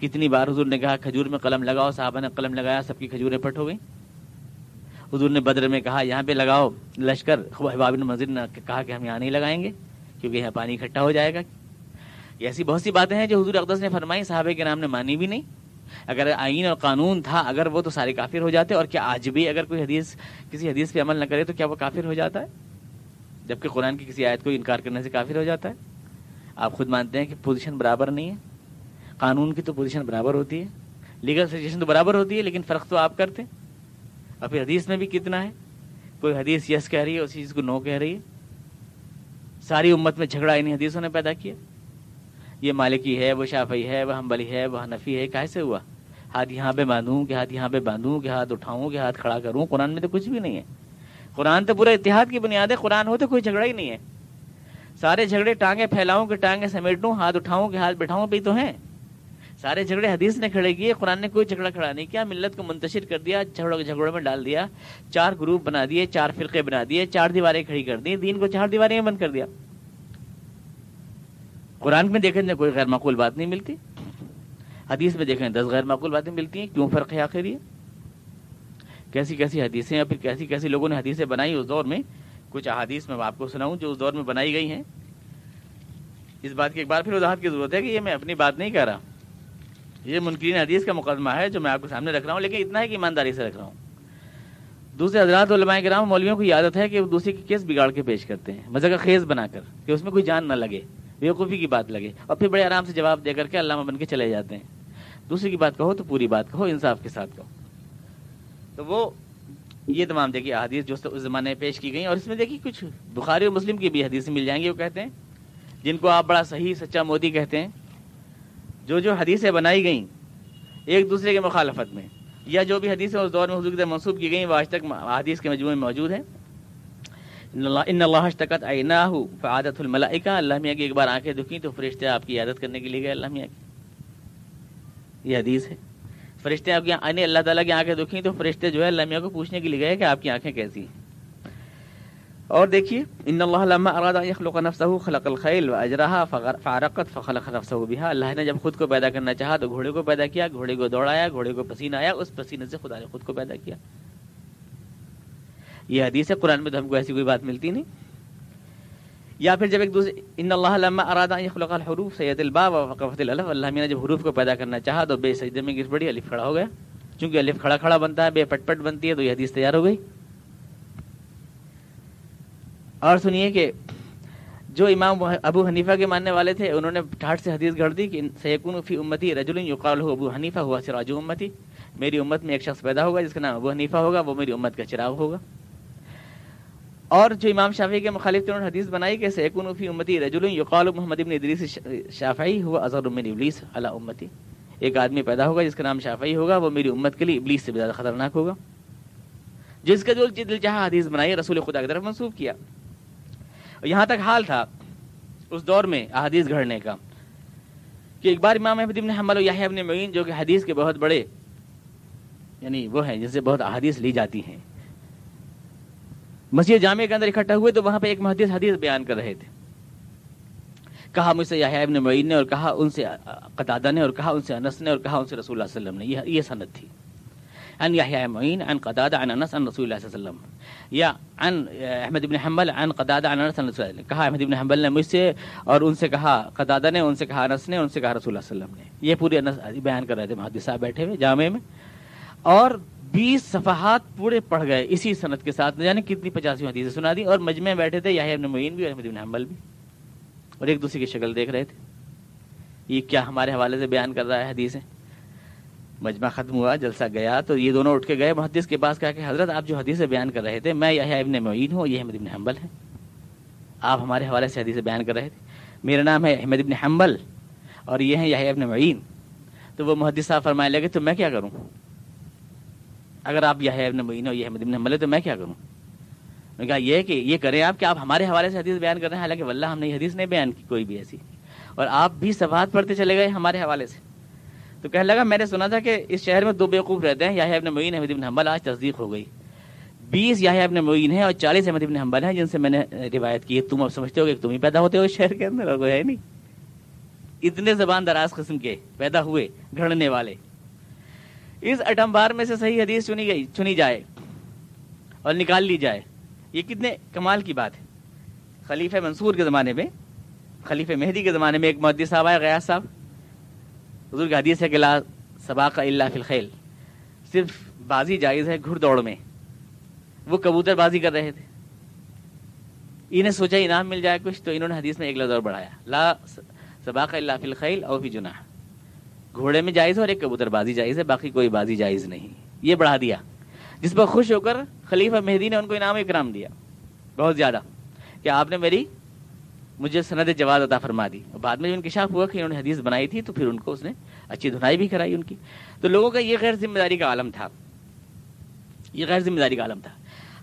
کتنی بار حضور نے کہا، کھجور میں قلم لگاؤ، صحابہ نے قلم لگایا، سب کی کھجوریں پٹ ہو گئیں۔ حضور نے بدر میں کہا، یہاں پہ لگاؤ لشکر۔ حباب مزید نے کہا کہ ہم یہاں نہیں لگائیں گے کیونکہ یہاں پانی اکٹھا ہو جائے گا۔ ایسی بہت سی باتیں ہیں جو حضور اقدس نے فرمائی، صحابہ کے نام نے مانی بھی نہیں۔ اگر آئین اور قانون تھا، اگر وہ تو سارے کافر ہو جاتے، اور کیا آج بھی اگر کوئی حدیث، کسی حدیث پہ عمل نہ کرے تو کیا وہ کافر ہو جاتا ہے؟ جبکہ قرآن کی کسی آیت کو انکار کرنے سے کافر ہو جاتا ہے؟ آپ خود مانتے ہیں کہ پوزیشن برابر نہیں ہے؟ قانون کی تو پوزیشن برابر ہوتی ہے لیگل سچویشن تو برابر ہوتی ہے، لیکن فرق تو آپ کرتے اور پھر حدیث میں بھی کتنا ہے؟ کوئی حدیث یس کہہ رہی ہے، اسی چیز کو نو کہہ رہی ہے۔ ساری امت میں جھگڑا انہیں حدیثوں نے پیدا کیا۔ یہ مالکی ہے، وہ شافی ہے، وہ ہمبلی ہے، وہ نفی ہے کیسے ہوا؟ ہاتھ یہاں پہ باندھوں کہ ہاتھ یہاں پہ باندھوں کہ ہاتھ اٹھاؤں کہ ہاتھ کھڑا کروں، قرآن میں تو کچھ بھی نہیں ہے۔ قرآن تو پورا اتحاد کی بنیاد ہے، قرآن ہو تو کوئی جھگڑا ہی نہیں ہے۔ سارے جھگڑے ٹانگے پھیلاؤں کہ ٹانگے سمیٹوں، ہاتھ اٹھاؤں کہ ہاتھ بٹھاؤں پہ تو ہیں۔ سارے جھگڑے حدیث نے کھڑے کیے، قرآن نے کوئی جھگڑا کھڑا نہیں کیا، ملت کو منتشر کر دیا، جھگڑوں میں ڈال دیا، چار گروپ بنا دیے، چار فرقے بنا دیے، چار دیواریں کھڑی کر دی دین کو چار دیواریں بند کر دیا۔ قرآن میں دیکھیں کوئی غیر معقول بات نہیں ملتی۔ حدیث میں دیکھیں دس غیر معقول باتیں ملتی ہیں، کیوں فرق ہے آخر یہ؟ کیسی کیسی حدیثیں یا پھر کیسی کیسی لوگوں نے حدیثیں بنائی؟ اس دور میں کچھ احادیث میں آپ کو سناؤں جو اس دور میں بنائی گئی ہیں۔ اس بات کی ایک بار پھر وضاحت کی ضرورت ہے کہ یہ میں اپنی بات نہیں کہہ رہا۔ یہ منکرین حدیث کا مقدمہ ہے جو میں آپ کے سامنے رکھ رہا ہوں، لیکن اتنا ہے کہ ایمانداری سے رکھ رہا ہوں۔ دوسرے حضرات علماء کرام، مولویوں کو عادت ہے کہ وہ دوسرے کی کیس بگاڑ کے پیش کرتے ہیں، مزہ کا خیز بنا کر کہ اس میں کوئی جان نہ لگے۔ بیوقوفی کی بات لگے اور پھر بڑے آرام سے جواب دے کر کے علامہ بن کے چلے جاتے ہیں۔ دوسری کی بات کہو تو پوری بات کہو، انصاف کے ساتھ کہو۔ تو وہ یہ تمام دیکھیے حدیث جو اس زمانے میں پیش کی گئی اور اس میں دیکھیے کچھ بخاری اور مسلم کی بھی حدیثیں مل جائیں گی، وہ کہتے ہیں، جن کو آپ بڑا صحیح سچا مودی کہتے ہیں، جو جو حدیثیں بنائی گئیں ایک دوسرے کے مخالفت میں، یا جو بھی حدیثیں اس دور میں حضور منسوخ کی گئیں، وہ آج تک حدیث کے مجموعے میں موجود ہیں۔ ان اللہ اشتقت فعادت الملائکہ۔ اللہ میاں کی ایک بار آنکھیں دکھی تو فرشتے آپ کی عادت کرنے کے لیے گئے اللہ میاں کی۔ یہ حدیث ہے۔ فرشتے آپ کی آنے یعنی اللہ تعالیٰ کی آنکھیں دکھی تو فرشتے جو ہے اللہ میاں کو پوچھنے کے لیے گئے کہ آپ کی آنکھیں کیسی ہیں۔ اور دیکھیے، ان اللہ لما اراد يخلق نفسه خلق الخيل واجرها فارقت فخلق نفسه بها۔ اللہ نے جب خود کو پیدا کرنا چاہا تو گھوڑے کو پیدا کیا، گھوڑے کو دوڑایا، گھوڑے کو پسینہ آیا، اس پسینے سے خدا نے خود کو پیدا کیا۔ یہ حدیث ہے، قرآن میں تو ہم کو ایسی کوئی بات ملتی نہیں۔ یا پھر جب ایک دوسرے ان اللہ لما اراد يخلق الحروف سید الباب وقفت الالف اللہ نے جب حروف کو پیدا کرنا چاہا تو بے سجدے میں گر پڑی، الف کھڑا ہو گیا۔ چونکہ الف کھڑا کھڑا بنتا ہے، بے پٹ پٹ بنتی ہے، تو یہ حدیث تیار ہو گئی۔ اور سنیے کہ جو امام ابو حنیفہ کے ماننے والے تھے، انہوں نے ٹھاٹ سے حدیث گھڑ دی کہ سیکون فی امتی رجل یقال ہو ابو حنیفہ، ہوا سراج امتی۔ میری امت میں ایک شخص پیدا ہوگا، جس کا نام ابو حنیفہ ہوگا، وہ میری امت کا چراغ ہوگا۔ اور جو امام شافعی کے مخالف تھے، انہوں نے حدیث بنائی کہ سیکون فی امتی رجل یقال محمد ابن ادریس شافعی، ہوا اظہر من ابلیس علی امتی۔ ایک آدمی پیدا ہوگا جس کا نام شافعی ہوگا، وہ میری امت کے لیے ابلیس سے بھی زیادہ خطرناک ہوگا۔ جس کا جو دل چاہا حدیث بنائی، رسول خدا کی طرف منسوخ کیا۔ یہاں تک حال تھا اس دور میں احادیث گھڑنے کا، کہ ایک بار امام احمد ابن حمل و ابن معین، جو کہ حدیث کے بہت بڑے یعنی وہ ہیں جن سے بہت احادیث لی جاتی ہیں۔ مسجد جامع کے اندر اکٹھا ہوئے تو وہاں پہ ایک محدث حدیث بیان کر رہے تھے۔ کہا مجھ سے یحییٰ ابن معین نے اور کہا ان سے، قطادہ نے اور کہا ان سے انس نے اور کہا ان سے رسول اللہ علیہ وسلم نے۔ یہ سند تھی۔ ان یحییٰ معین، ان قطادہ، ان انس، ان رسول اللہ صلی اللہ علیہ وسلم۔ یا ان احمد ابن حنبل، ان قدادہ ان انس نے کہا احمد ابن حنبل نے مجھ سے اور ان سے کہا قدادہ نے، ان سے کہا انس نے، ان سے کہا رسول اللہ صلی اللہ علیہ وسلم نے۔ یہ پورے انس بیان کر رہے تھے، محدث صاحب بیٹھے ہوئے جامع میں۔ اور بیس صفحات پورے پڑھ گئے اسی صنعت کے ساتھ۔ یعنی کتنی پچاسی حدیثیں سنا دی۔ اور مجمع بیٹھے تھے، یحییٰ ابن معین بھی اور احمد ابن حنبل بھی۔ اور ایک دوسرے کی شکل دیکھ رہے تھے۔ یہ کیا ہمارے حوالے سے بیان کر رہا ہے حدیثیں؟ مجمع ختم ہوا، جلسہ گیا تو یہ دونوں اٹھ کے گئے۔ محدث کے پاس کہا کہ حضرت، آپ جو حدیث بیان کر رہے تھے، میں یہ ابن معین ہوں، یہ احمد ابن حنبل ہے آپ ہمارے حوالے سے حدیث بیان کر رہے تھے۔ میرا نام ہے احمد ابن حنبل اور یہ ہیں یہ ابن معین۔ تو وہ محدث صاحب فرمائے لگے، تو میں کیا کروں؟ اگر آپ یہ ابن معین ہو یہ احمد ابن حنبل ہے تو میں کیا کروں؟ میں کہا یہ کہ یہ کریں آپ کہ آپ ہمارے حوالے سے حدیث بیان کر رہے ہیں، حالانکہ واللہ ہم نے یہ حدیث نہیں بیان کی کوئی بھی ایسی۔ اور آپ بھی صفحات پڑھتے چلے گئے ہمارے حوالے سے۔ تو کہنے لگا، میں نے سنا تھا کہ اس شہر میں دو بیوقوف رہتے ہیں یاہی ابن معین احمد ابن حنبل، آج تصدیق ہو گئی۔ بیس یاہی ابن معین ہیں اور چالیس احمد ابن حنبل ہیں، جن سے میں نے روایت کی۔ تم اب سمجھتے ہو کہ تم ہی پیدا ہوتے ہو اس شہر کے اندر، اور کوئی ہے نہیں۔ اتنے زبان دراز قسم کے پیدا ہوئے، گھڑنے والے۔ اس اٹم بار میں سے صحیح حدیث چنی گئی، چنی جائے اور نکال لی جائے۔ یہ کتنے کمال کی بات ہے۔ خلیفہ منصور کے زمانے میں، خلیفہ مہدی کے زمانے میں ایک محدث صاحب آئے غیاض صاحب۔ حضور کی حدیث ہے کہ لا سباق اللہ فی الخیل۔ صرف بازی جائز ہے گھڑ دوڑ میں۔ وہ کبوتر بازی کر رہے تھے۔ انہیں سوچا انعام مل جائے کچھ، تو انہوں نے حدیث میں ایک لفظ اور بڑھایا۔ لا سباق اللہ فی الخیل او فی جناح۔ گھوڑے میں جائز ہے اور ایک کبوتر بازی جائز ہے، باقی کوئی بازی جائز نہیں۔ یہ بڑھا دیا۔ جس پر خوش ہو کر خلیفہ مہدی نے ان کو انعام اکرام دیا۔ بہت زیادہ۔ کہ آپ نے میری، مجھے سند جواز عطا فرما دی۔ بعد میں جو انکشاف ہوا کہ انہوں نے حدیث بنائی تھی، تو پھر ان کو اس نے اچھی دھنائی بھی کرائی ان کی۔ تو لوگوں کا یہ غیر ذمہ داری کا عالم تھا۔ یہ غیر ذمہ داری کا عالم تھا۔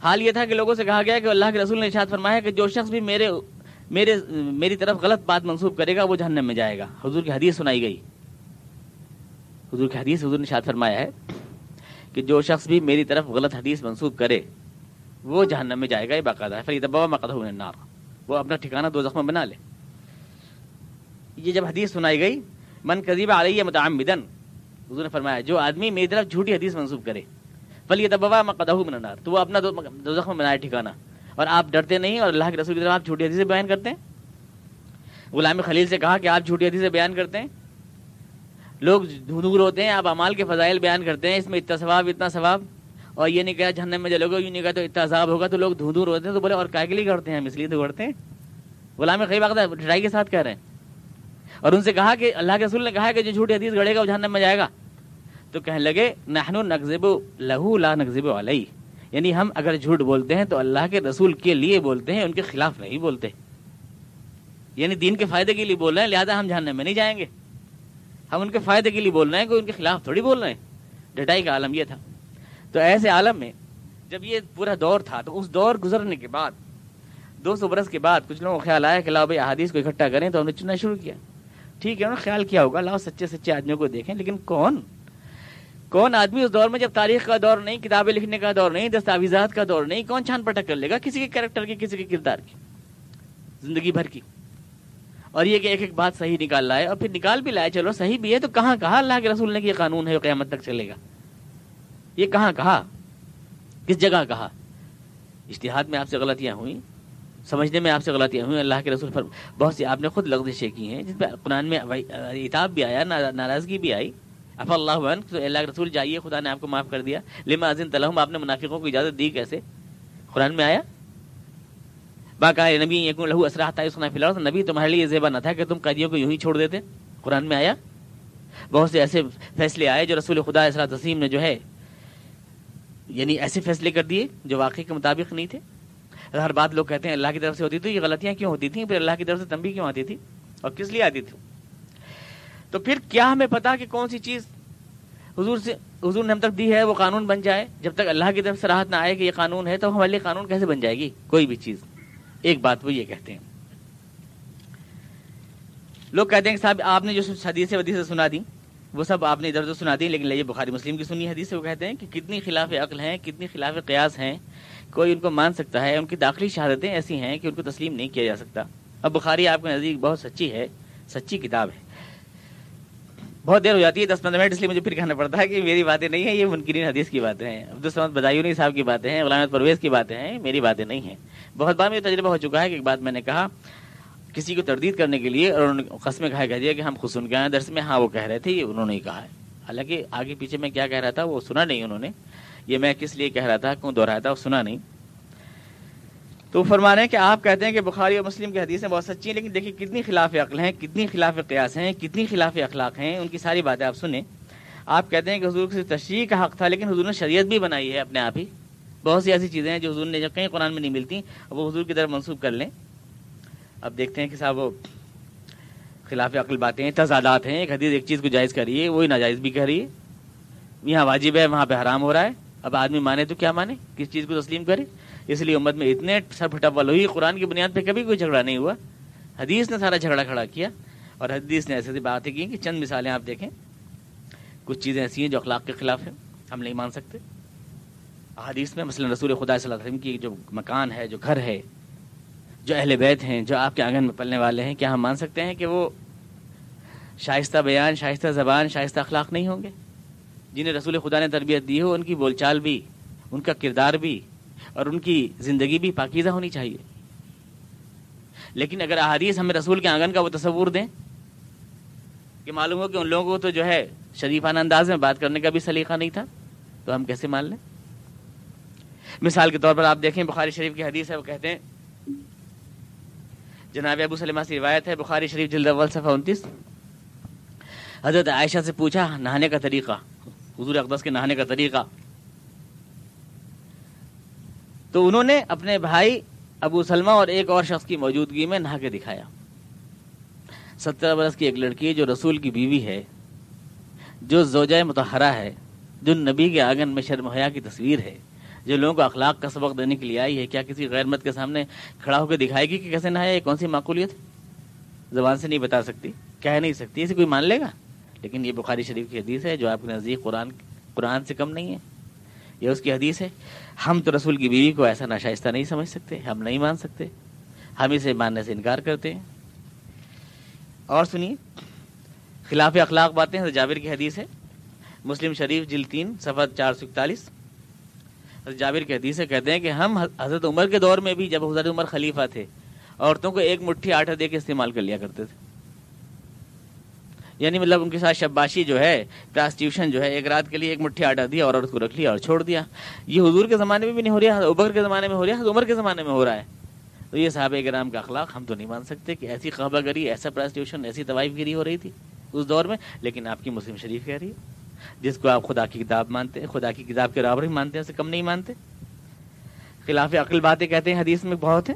حال یہ تھا کہ لوگوں سے کہا گیا کہ اللہ کے رسول نے اشاد فرمایا کہ جو شخص بھی میرے میرے، میری طرف غلط بات منسوخ کرے گا، وہ جہنم میں جائے گا۔ حضور کی حدیث سنائی گئی۔ حضور کی حدیث حضور نے اشاد فرمایا ہے کہ جو شخص بھی میری طرف غلط حدیث منسوخ کرے، وہ جہنم میں جائے گا، یہ باقاعدہ ہے۔ فرید مقدہ نار وہ اپنا ٹھکانہ دو زخم بنا لے۔ یہ جب حدیث سنائی گئی، من قریب علیہ متعمدن حضور نے فرمایا، جو آدمی میری طرف جھوٹی حدیث منسوخ کرے فلی تبوا مقدہ من النار۔ تو وہ اپنا دو زخم بنائے ٹھکانہ۔ اور آپ ڈرتے نہیں اور اللہ کے رسول کی طرف آپ جھوٹی حدیث بیان کرتے ہیں؟ غلام خلیل سے کہا کہ آپ جھوٹی حدیث بیان کرتے ہیں۔ لوگ دھندور ہوتے ہیں، آپ امال کے فضائل بیان کرتے ہیں، اس میں اتنا ثواب اتنا ثواب، اور یہ نہیں کہا جہنم میں جلو گا یہ نہیں کہا تو اتنا عذاب ہوگا، تو لوگ دھو دور ہوتے ہیں، تو بولے اور کائے کے لیے کرتے ہیں ہم؟ اس لیے تو کرتے ہیں۔ غلام کئی وقت ڈرائی کے ساتھ کہہ رہے ہیں۔ اور ان سے کہا کہ، اللہ کے رسول نے کہا کہ جو جھوٹی حدیث گڑے گا، وہ جہنم میں جائے گا۔ تو کہنے لگے، نحن نقزب لہو لا نقزب علیہ۔ یعنی ہم اگر جھوٹ بولتے ہیں تو اللہ کے رسول کے لیے بولتے ہیں، ان کے خلاف نہیں بولتے۔ یعنی دین کے فائدے کے لیے بول رہے ہیں، لہٰذا ہم جہنم میں نہیں جائیں گے۔ ہم ان کے فائدے کے لیے بول رہے ہیں کہ ان کے خلاف تھوڑی بول رہے ہیں۔ ڈٹائی کا عالم یہ تھا۔ تو ایسے عالم میں جب یہ پورا دور تھا، تو اس دور گزرنے کے بعد، دو سو برس کے بعد کچھ لوگوں کو خیال آیا کہ لاؤ بھائی، احادیث کو اکٹھا کریں تو ہم نے چننا شروع کیا۔ ٹھیک ہے، انہوں نے خیال کیا ہوگا، لاؤ سچے سچے آدمیوں کو دیکھیں۔ لیکن کون؟ کون آدمی اس دور میں جب تاریخ کا دور نہیں، کتابیں لکھنے کا دور نہیں، دستاویزات کا دور نہیں، کون چھان پٹک کر لے گا کسی کے کریکٹر کی، کسی کے کردار کی؟ زندگی بھر کی۔ اور یہ کہ ایک ایک بات صحیح نکال لائے اور پھر نکال بھی لائے، چلو صحیح بھی ہے تو کہاں کہا اللہ کے رسول نے کہ یہ قانون ہے قیامت تک چلے گا؟ یہ کہاں کہا؟ کس جگہ کہا؟ اشتہاد میں آپ سے غلطیاں ہوئیں، سمجھنے میں آپ سے غلطیاں ہوئیں، اللہ کے رسول پر بہت سی آپ نے خود لغزشیں کی ہیں، جس پہ قرآن میں اتاب بھی آیا ناراضگی بھی آئی۔ اف اللہ ون تو اللہ کے رسول جائیے، خدا نے آپ کو معاف کر دیا۔ لما عظیم تلحم آپ نے منافقوں کو اجازت دی کیسے؟ قرآن میں آیا؟ باقا نبی یقین لہو اسرا سنا فی الحال نبی تمہارے لیے یہ زیبا نہ تھا کہ تم قیدیوں کو یوں ہی چھوڑ دیتے؟ قرآن میں آیا؟ بہت سے ایسے فیصلے آئے جو رسول خدا اسرا تسیم نے جو ہے یعنی ایسے فیصلے کر دیے جو واقعی کے مطابق نہیں تھے۔ ہر بات لوگ کہتے ہیں اللہ کی طرف سے ہوتی تھی یہ غلطیاں کیوں ہوتی تھیں؟ پھر اللہ کی طرف سے تنبی کیوں آتی تھی؟ اور کس لیے آتی تھی؟ تو پھر کیا ہمیں پتا کہ کون سی چیز حضور سے، حضور نے ہم تک دی ہے، وہ قانون بن جائے؟ جب تک اللہ کی طرف سے راحت نہ آئے کہ یہ قانون ہے تو ہمارے لیے قانون کیسے بن جائے گی؟ کوئی بھی چیز۔ ایک بات وہ یہ کہتے ہیں۔ لوگ کہتے ہیں کہ صاحب، آپ نے جو حدیث حدیث سنا دی وہ سب آپ نے ادھر ادھر سنا دی لیکن یہ بخاری مسلم کی سنی حدیث سے وہ کہتے ہیں کہ کتنی خلاف عقل ہیں، کتنی خلاف قیاس ہیں، کوئی ان کو مان سکتا ہے، ان کی داخلی شہادتیں ایسی ہیں کہ ان کو تسلیم نہیں کیا جا سکتا۔ اب بخاری آپ کے نزدیک بہت سچی ہے، سچی کتاب ہے۔ بہت دیر ہو جاتی ہے، دس پندرہ منٹ اس لیے مجھے پھر کہنا پڑتا ہے کہ میری باتیں نہیں ہیں، یہ منکرین حدیث کی باتیں ہیں۔ عبدالسمد بدایونی صاحب کی باتیں ہیں غلامت پرویز کی باتیں ہیں، میری باتیں نہیں ہیں۔ بہت بار میرا تجربہ ہو چکا ہے کہ ایک بات میں نے کہا، کسی کو تردید کرنے کے لیے اور انہوں نے قسمیں کہا کہہ دیا کہ ہم خود سن کے آئے درس میں ہاں وہ کہہ رہے تھے، یہ انہوں نے ہی کہا ہے۔ حالانکہ آگے پیچھے میں کیا کہہ رہا تھا، وہ سنا نہیں انہوں نے۔ یہ میں کس لیے کہہ رہا تھا، کیوں دوہرایا تھا، وہ سنا نہیں۔ تو فرما رہے ہیں کہ آپ کہتے ہیں کہ بخاری اور مسلم کی حدیثیں بہت سچی ہیں، لیکن دیکھیے کتنی خلاف عقل ہیں، کتنی خلاف قیاس ہیں، کتنی خلاف اخلاق ہیں، ان کی ساری باتیں آپ سنیں۔ آپ کہتے ہیں کہ حضور کی تشریح کا حق تھا، لیکن حضور نے شریعت بھی بنائی ہے اپنے آپ ہی۔ بہت سی ایسی چیزیں ہیں جو حضور نے جب کہیں قرآن میں نہیں ملتی وہ حضور کی طرف منسوخ کر لیں۔ اب دیکھتے ہیں کہ صاحب وہ خلاف عقل باتیں ہیں، تضادات ہیں، ایک حدیث، ایک چیز کو جائز کریے، وہی ناجائز بھی کر رہی ہے یہاں واجب ہے، وہاں پہ حرام ہو رہا ہے۔ اب آدمی مانے تو کیا مانے؟ کس چیز کو تسلیم کرے؟ اس لیے امت میں اتنے سر پھٹاول ہوئی قرآن کی بنیاد پہ کبھی کوئی جھگڑا نہیں ہوا۔ حدیث نے سارا جھگڑا کھڑا کیا اور حدیث نے ایسی باتیں کی کہ چند مثالیں آپ دیکھیں۔ کچھ چیزیں ایسی ہیں جو اخلاق کے خلاف ہیں، ہم نہیں مان سکتے۔ حدیث میں مثلا رسول خدا صلی اللہ علیہ وسلم کی جو مکان ہے، جو گھر ہے، جو اہل بیت ہیں، جو آپ کے آنگن میں پلنے والے ہیں، کیا ہم مان سکتے ہیں کہ وہ شائستہ بیان، شائستہ زبان، شائستہ اخلاق نہیں ہوں گے؟ جنہیں رسول خدا نے تربیت دی ہو، ان کی بول چال بھی، ان کا کردار بھی اور ان کی زندگی بھی پاکیزہ ہونی چاہیے۔ لیکن اگر احادیث ہمیں رسول کے آنگن کا وہ تصور دیں کہ معلوم ہو کہ ان لوگوں کو تو جو ہے شریفانہ انداز میں بات کرنے کا بھی سلیقہ نہیں تھا، تو ہم کیسے مان لیں؟ مثال کے طور پر آپ دیکھیں، بخاری شریف کی حدیث ہے، وہ کہتے ہیں، جناب ابو سلمہ سے روایت ہے، بخاری شریف جلد اول، صفحہ انتیس۔ حضرت عائشہ سے پوچھا، نہانے کا طریقہ، حضور اقدس کے نہانے کا طریقہ۔ تو انہوں نے اپنے بھائی ابو سلمہ اور ایک اور شخص کی موجودگی میں نہا کے دکھایا۔ سترہ برس کی ایک لڑکی جو رسول کی بیوی ہے، جو زوجہ متحرہ ہے، جو نبی کے آنگن میں شرم حیا کی تصویر ہے، جو لوگوں کو اخلاق کا سبق دینے کے لیے آئی ہے۔ کیا کسی غیر مت کے سامنے کھڑا ہو کے دکھائے گی کہ کیسے نہایا یہ کون سی معقولیت؟ زبان سے نہیں بتا سکتی، کہہ نہیں سکتی، اسے کوئی مان لے گا؟ لیکن یہ بخاری شریف کی حدیث ہے، جو آپ کے نزدیک قرآن قرآن سے کم نہیں ہے۔ یہ اس کی حدیث ہے، ہم تو رسول کی بیوی کو ایسا ناشائستہ نہیں سمجھ سکتے، ہم نہیں مان سکتے، ہم اسے ماننے سے انکار کرتے ہیں۔ اور سنیے، خلاف اخلاق باتیں جابر کی حدیث ہے۔ مسلم شریف جل تین سفر چار سو اکتالیس۔ جابر کی حدیث ہے کہتے ہیں کہ ہم حضرت عمر کے دور میں بھی جب حضرت عمر خلیفہ تھے، عورتوں کو ایک مٹھی آٹا دے کے استعمال کر لیا کرتے تھے۔ یعنی مطلب ان کے ساتھ شباشی جو ہے پراسٹیوشن جو ہے، ایک رات کے لیے ایک مٹھی آٹا دیا اور عورت کو رکھ لیا اور چھوڑ دیا۔ یہ حضور کے زمانے میں بھی نہیں ہو رہا ابر کے زمانے میں ہو رہا ہے عمر کے زمانے میں ہو رہا ہے۔ تو یہ صاحب کرام کا اخلاق ہم تو نہیں مان سکتے کہ ایسی خبر گری، ایسا پراسٹیوشن ایسی طوائف گری ہو رہی تھی اس دور میں۔ لیکن آپ کی مسلم شریف کہہ رہی ہے، جس کو آپ خدا کی کتاب مانتے ہیں خدا کی کتاب کے برابر ہی مانتے ہیں اسے کم نہیں مانتے۔ خلاف عقل باتیں کہتے ہیں، حدیث میں بہت ہیں۔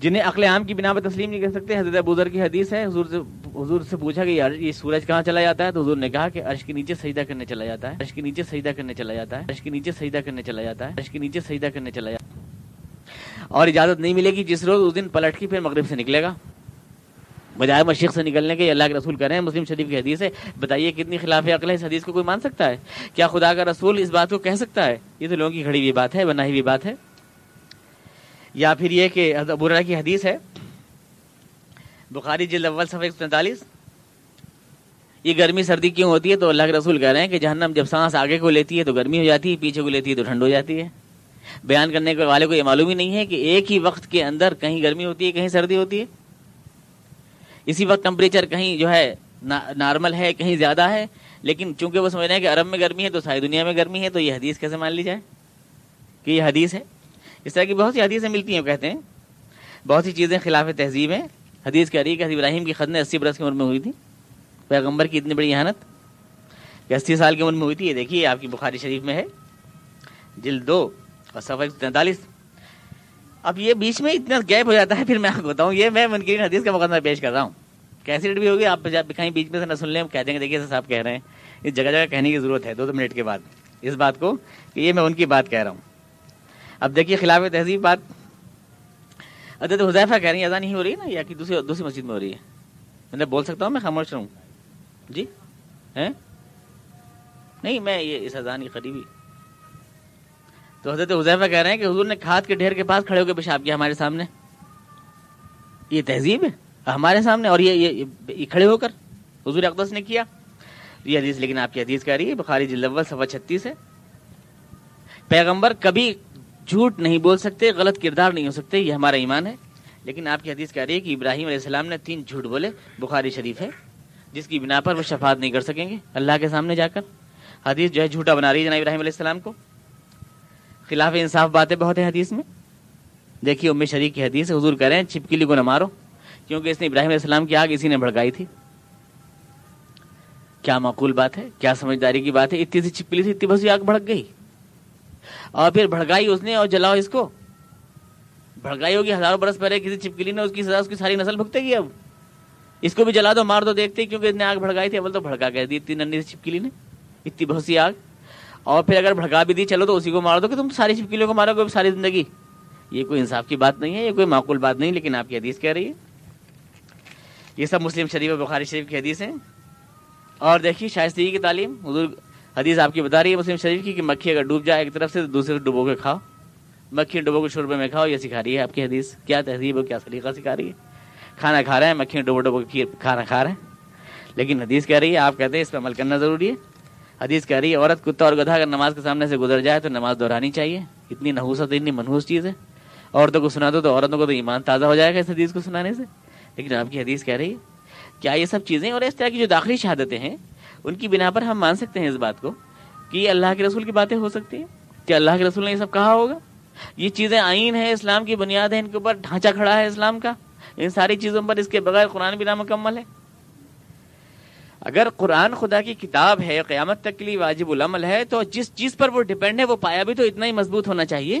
جنہیں عقل عام کی بنا پر تسلیم نہیں کر سکتے، حضرت ابوذر کی حدیث ہے، حضور سے حضور سے پوچھا کہ یار یہ سورج کہاں چلا جاتا ہے؟ تو حضور نے کہا کہ عرش کے نیچے سجدہ کرنے چلا جاتا ہے۔ عرش کے نیچے سجدہ کرنے چلا جاتا ہے۔ عرش کے نیچے سجدہ کرنے چلا جاتا ہے۔ عرش کے نیچے سجدہ کرنے چلا جاتا ہے۔ اور اجازت نہیں ملے گی جس روز اس دن پلٹ کی پھر مغرب سے نکلے گا۔ بجائے مشیق سے نکلنے کے اللہ کے رسول کر رہے ہیں۔ مسلم شریف کی حدیث ہے بتائیے کتنی خلاف عقل ہے اس حدیث کو کوئی مان سکتا ہے؟ کیا خدا کا رسول اس بات کو کہہ سکتا ہے؟ یہ تو لوگوں کی کھڑی ہوئی بات ہے، بنائی ہوئی بات ہے۔ یا پھر یہ کہ ابو کی حدیث ہے بخاری جلد اول صفحہ ایک سو پینتالیس۔ یہ گرمی سردی کیوں ہوتی ہے؟ تو اللہ کے رسول کہہ رہے ہیں کہ جہنم جب سانس آگے کو لیتی ہے تو گرمی ہو جاتی ہے، پیچھے کو لیتی ہے تو ٹھنڈ ہو جاتی ہے۔ بیان کرنے کے والے کو یہ معلوم ہی نہیں ہے کہ ایک ہی وقت کے اندر کہیں گرمی ہوتی ہے، کہیں سردی ہوتی ہے۔ اسی وقت ٹمپریچر کہیں جو ہے نارمل ہے، کہیں زیادہ ہے۔ لیکن چونکہ وہ سمجھ رہے ہیں کہ عرب میں گرمی ہے تو ساری دنیا میں گرمی ہے، تو یہ حدیث کیسے مان لی جائے؟ کہ یہ حدیث ہے۔ اس طرح کی بہت سی حدیثیں ملتی ہیں کہتے ہیں۔ بہت سی چیزیں خلاف تہذیب ہیں۔ حدیث کہہ رہی ہے کہ ابراہیم کی خدنے اسی برس کی عمر میں ہوئی تھی۔ پیغمبر کی اتنی بڑی احانت کہ اسی سال کی عمر میں ہوئی تھی۔ یہ دیکھیے، آپ کی بخاری شریف میں ہے۔ جلد دو اور سفر تینتالیس۔ اب یہ بیچ میں اتنا گیپ ہو جاتا ہے، پھر میں آپ کو بتاؤں، یہ میں منکرین حدیث کا مقدمہ پیش کر رہا ہوں۔ کیسے بھی ہوگی؟ آپ کہیں بیچ میں سے نہ سن لیں، ہم کہہ دیں گے، دیکھیے صاحب کہہ رہے ہیں۔ اس جگہ جگہ کہنے کی ضرورت ہے، دو دو منٹ کے بعد۔ اس بات کو کہ یہ میں ان کی بات کہہ رہا ہوں۔ اب دیکھیے خلاف تہذیب بات۔ حضرت حضیفہ کہہ رہی ہیں ادا نہیں ہو رہی نا یا کہ دوسری دوسری مسجد میں ہو رہی ہے؟ میں بول سکتا ہوں، میں خاموش رہوں۔ جی؟ نہیں، میں یہ اس اذان کی قریبی تو حضرت حضیفہ کہہ رہے ہیں کہ حضور نے کھاد کے ڈھیر کے پاس کھڑے ہو کے پیشاب کیا ہمارے سامنے۔ یہ تہذیب ہے، ہمارے سامنے اور یہ یہ کھڑے ہو کر حضور اقدس نے کیا۔ یہ حدیث، لیکن آپ کی حدیث کہہ رہی ہے، بخاری جلد صفحہ چھتیس ہے۔ پیغمبر کبھی جھوٹ نہیں بول سکتے، غلط کردار نہیں ہو سکتے، یہ ہمارا ایمان ہے۔ لیکن آپ کی حدیث کہہ رہی ہے کہ ابراہیم علیہ السلام نے تین جھوٹ بولے، بخاری شریف ہے، جس کی بنا پر وہ شفاعت نہیں کر سکیں گے۔ اللہ کے سامنے جا کر۔ حدیث جو ہے جھوٹا بنا رہی ہے جناب ابراہیم علیہ السلام کو۔ خلاف انصاف باتیں بہت ہیں حدیث میں۔ دیکھیے ام شریف کی حدیث، حضور کہہ رہے ہیں، چھپکلی کو نہ مارو، کیونکہ اس نے ابراہیم علیہ السلام کی آگ اسی نے بھڑکائی تھی۔ کیا معقول بات ہے؟ کیا سمجھداری کی بات ہے؟ اتنی سی چھپکلی تھی، اتنی بس آگ بھڑک گئی۔ اور پھر بھڑکائی اس نے اور جلاؤ اس کو۔ بھڑکائی ہوگی ہزاروں برس پہلے، کسی چھپکلی نے اس کی سزا، اس کی ساری نسل بھگتے گی اب۔ اس کو بھی جلا دو، مار دو، دیکھتے کیونکہ اس نے آگ بھڑکائی تھی، اول تو بھڑکا کر دی، اتنی ننی سی چھپکلی نے، اتنی بہت سی آگ۔ اور پھر اگر بھڑکا بھی دی، چلو تو اسی کو مار دو کہ تم ساری چھپکلیوں کو مارو گے ساری زندگی۔ یہ کوئی انصاف کی بات نہیں ہے، یہ کوئی معقول بات نہیں، لیکن آپ کی حدیث کہہ رہی ہے۔ یہ سب مسلم شریف اور بخاری شریف کی حدیث ہیں۔ اور دیکھیے، شائستگی کی تعلیم، حضور حدیث آپ کی بتا رہی ہے مسلم شریف کی کہ مکھی اگر ڈوب جائے ایک طرف سے تو دوسرے ڈبو کے کھاؤ۔ مکھی ڈبو کے شربے میں کھاؤ، یہ سکھا رہی ہے آپ کی حدیث۔ کیا تہذیب ہو کیا سلیقہ سکھا رہی ہے؟ کھانا کھا رہے ہیں، مکھی ڈبو ڈبو کے کھانا کھا رہے ہیں۔ لیکن حدیث کہہ رہی ہے، آپ کہتے ہیں اس پہ عمل کرنا ضروری ہے۔ حدیث کہہ رہی ہے، عورت کتا اور گدھا اگر نماز کے سامنے سے گزر جائے تو نماز دہرانی چاہیے۔ اتنی نحوست، اتنی منحوس چیز ہے۔ عورتوں کو سنا دو تو عورتوں کو تو ایمان تازہ ہو جائے گا اس حدیث کو سنانے سے۔ لیکن آپ کی حدیث کہہ رہی ہے، کیا یہ سب چیزیں اور اس طرح کی جو داخلی شہادتیں ہیں ان کی بنا پر ہم مان سکتے ہیں اس بات کو کہ اللہ کے رسول کی باتیں ہو سکتی ہیں کہ اللہ کے رسول نے یہ سب کہا ہوگا؟ یہ چیزیں آئین ہے اسلام کی بنیاد ہے ان کے اوپر ڈھانچہ کھڑا ہے اسلام کا، ان ساری چیزوں پر اس کے بغیر قرآن بھی نامکمل ہے۔ اگر قرآن خدا کی کتاب ہے، قیامت تک کے لیے واجب العمل ہے، تو جس چیز پر وہ ڈپینڈ ہے، وہ پایا بھی تو اتنا ہی مضبوط ہونا چاہیے۔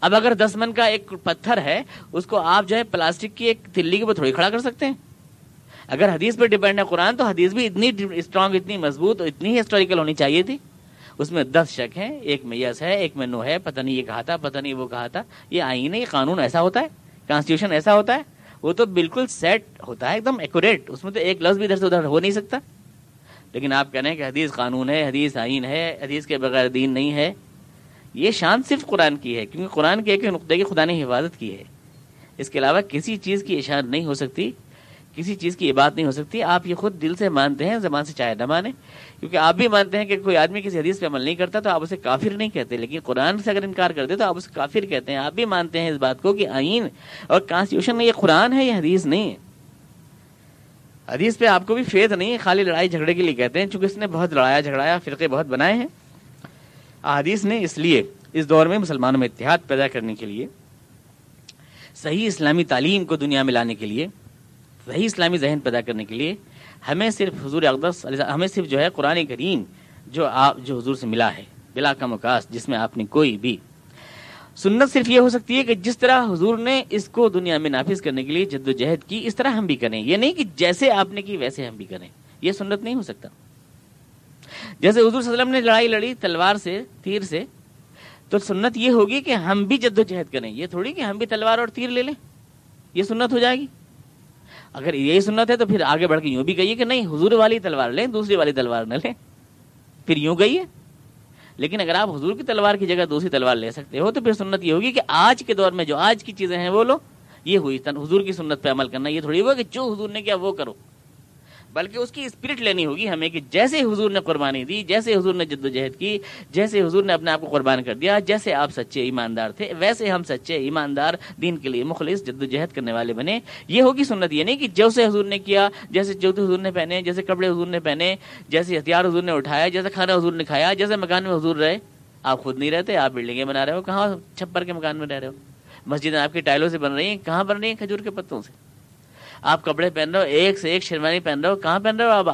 اب اگر دس من کا ایک پتھر ہے، اس کو آپ جو ہے پلاسٹک کی ایک تلی کے اوپر تھوڑی کھڑا کر سکتے ہیں۔ اگر حدیث پہ ڈیپینڈ ہے قرآن، تو حدیث بھی اتنی اسٹرانگ اتنی مضبوط، اتنی ہسٹوریکل ہونی چاہیے تھی۔ اس میں دس شک ہیں، ایک میں یس ہے، ایک میں نو ہے، پتہ نہیں یہ کہا تھا، پتہ نہیں وہ کہا تھا۔ یہ آئین ہے، یہ قانون ایسا ہوتا ہے کانسٹیٹیوشن ایسا ہوتا ہے۔ وہ تو بالکل سیٹ ہوتا ہے ایک دم ایکوریٹ اس میں تو ایک لفظ بھی ادھر سے ادھر ہو نہیں سکتا۔ لیکن آپ کہہ رہے ہیں کہ حدیث قانون ہے، حدیث آئین ہے، حدیث کے بغیر دین نہیں ہے۔ یہ شان صرف قرآن کی ہے، کیونکہ قرآن کے ایک نقطے کی خدا نے حفاظت کی ہے۔ اس کے علاوہ کسی چیز کی اشان نہیں ہو سکتی۔ کسی چیز کی یہ بات نہیں ہو سکتی۔ آپ یہ خود دل سے مانتے ہیں، زبان سے چاہے نہ مانے۔ کیونکہ آپ بھی مانتے ہیں کہ کوئی آدمی کسی حدیث پہ عمل نہیں کرتا تو آپ اسے کافر نہیں کہتے، لیکن قرآن سے اگر انکار کرتے تو آپ اسے کافر کہتے ہیں۔ آپ بھی مانتے ہیں اس بات کو کہ آئین اور کانسٹیٹیوشن میں یہ قرآن ہے، یہ حدیث نہیں۔ ہے حدیث پہ آپ کو بھی فیت نہیں ہے خالی لڑائی جھگڑے کے لیے کہتے ہیں، چونکہ اس نے بہت لڑایا، جھگڑایا، فرقے بہت بنائے ہیں۔ حدیث نے اس لیے اس دور میں مسلمانوں میں اتحاد پیدا کرنے کے لیے، صحیح اسلامی تعلیم کو دنیا میں لانے کے لیے۔ صحیح اسلامی ذہن پیدا کرنے کے لیے ہمیں صرف حضور اقدس ہمیں صرف جو ہے قرآن کریم جو آپ جو حضور سے ملا ہے، بلا کا مقاص جس میں آپ نے کوئی بھی سنت صرف یہ ہو سکتی ہے کہ جس طرح حضور نے اس کو دنیا میں نافذ کرنے کے لیے جد و جہد کی، اس طرح ہم بھی کریں۔ یہ نہیں کہ جیسے آپ نے کی، ویسے ہم بھی کریں۔ یہ سنت نہیں ہو سکتا۔ جیسے حضور صلی اللہ علیہ وسلم نے لڑائی لڑی، تلوار سے، تیر سے، تو سنت یہ ہوگی کہ ہم بھی جد و جہد کریں۔ یہ تھوڑی کہ ہم بھی تلوار اور تیر لے لیں۔ یہ سنت ہو جائے گی۔ اگر یہی سنت ہے تو پھر آگے بڑھ کے یوں بھی کہیے کہ نہیں، حضور والی تلوار لیں، دوسری والی تلوار نہ لیں۔ پھر یوں کہیے۔ لیکن اگر آپ حضور کی تلوار کی جگہ دوسری تلوار لے سکتے ہو تو پھر سنت یہ ہوگی کہ آج کے دور میں جو آج کی چیزیں ہیں وہ لو، یہ ہوئی۔ حضور کی سنت پہ عمل کرنا، یہ تھوڑی ہوا کہ جو حضور نے کیا وہ کرو۔ بلکہ اس کی اسپرٹ لینی ہوگی ہمیں کہ جیسے حضور نے قربانی دی، جیسے حضور نے جد و جہد کی، جیسے حضور نے اپنے آپ کو قربان کر دیا، جیسے آپ سچے ایماندار تھے، ویسے ہم سچے ایماندار دین کے لیے مخلص جد و جہد کرنے والے بنے۔ یہ ہوگی سنت، یہ نہیں کہ جیسے حضور نے کیا، جیسے جوتے حضور نے پہنے، جیسے کپڑے حضور نے پہنے، جیسے ہتھیار حضور نے اٹھایا، جیسے کھانا حضور نے کھایا، جیسے مکان میں حضور رہے۔ آپ خود نہیں رہتے، آپ بلڈنگیں بنا رہے ہو، کہاں چھپر کے مکان میں رہ رہے ہو؟ مسجدیں آپ کی ٹائلوں سے بن رہی ہیں، کہاں بن رہی ہیں کھجور کے پتوں سے؟ آپ کپڑے پہن رہے ہو، ایک سے ایک شیروانی پہن رہے ہو، کہاں پہن رہے ہو آبا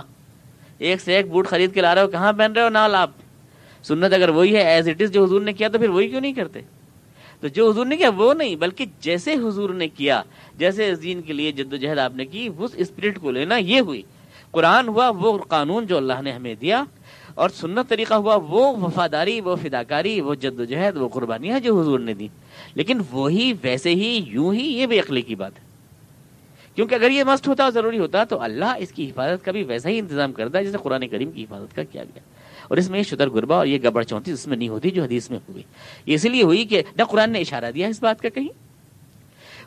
ایک سے ایک بوٹ خرید کے لا رہے ہو، کہاں پہن رہے ہو نال آپ؟ سنت اگر وہی ہے ایز اٹ از جو حضور نے کیا تو پھر وہی کیوں نہیں کرتے؟ تو جو حضور نے کیا، وہ نہیں، بلکہ جیسے حضور نے کیا، جیسے اس دین کے لیے جد و جہد آپ نے کی، اس اسپرٹ کو لینا یہ ہوئی۔ قرآن ہوا، وہ قانون جو اللہ نے ہمیں دیا، اور سنت طریقہ ہوا، وہ وفاداری، وہ فداکاری، وہ جد و جہد وہ قربانیاں جو حضور نے دی لیکن وہی، ویسے ہی، یوں ہی، یہ بھی عقلی کی بات ہے۔ کیونکہ اگر یہ مست ہوتا اور ضروری ہوتا تو اللہ اس کی حفاظت کا بھی ویسا ہی انتظام کرتا ہے جیسے قرآن کریم کی حفاظت کا کیا گیا۔ اور اس میں یہ شتر گربا اور یہ گبر چونتی اس میں نہیں ہوتی جو حدیث میں ہوئی۔ یہ اسی لیے ہوئی کہ نہ قرآن نے اشارہ دیا اس بات کا کہیں۔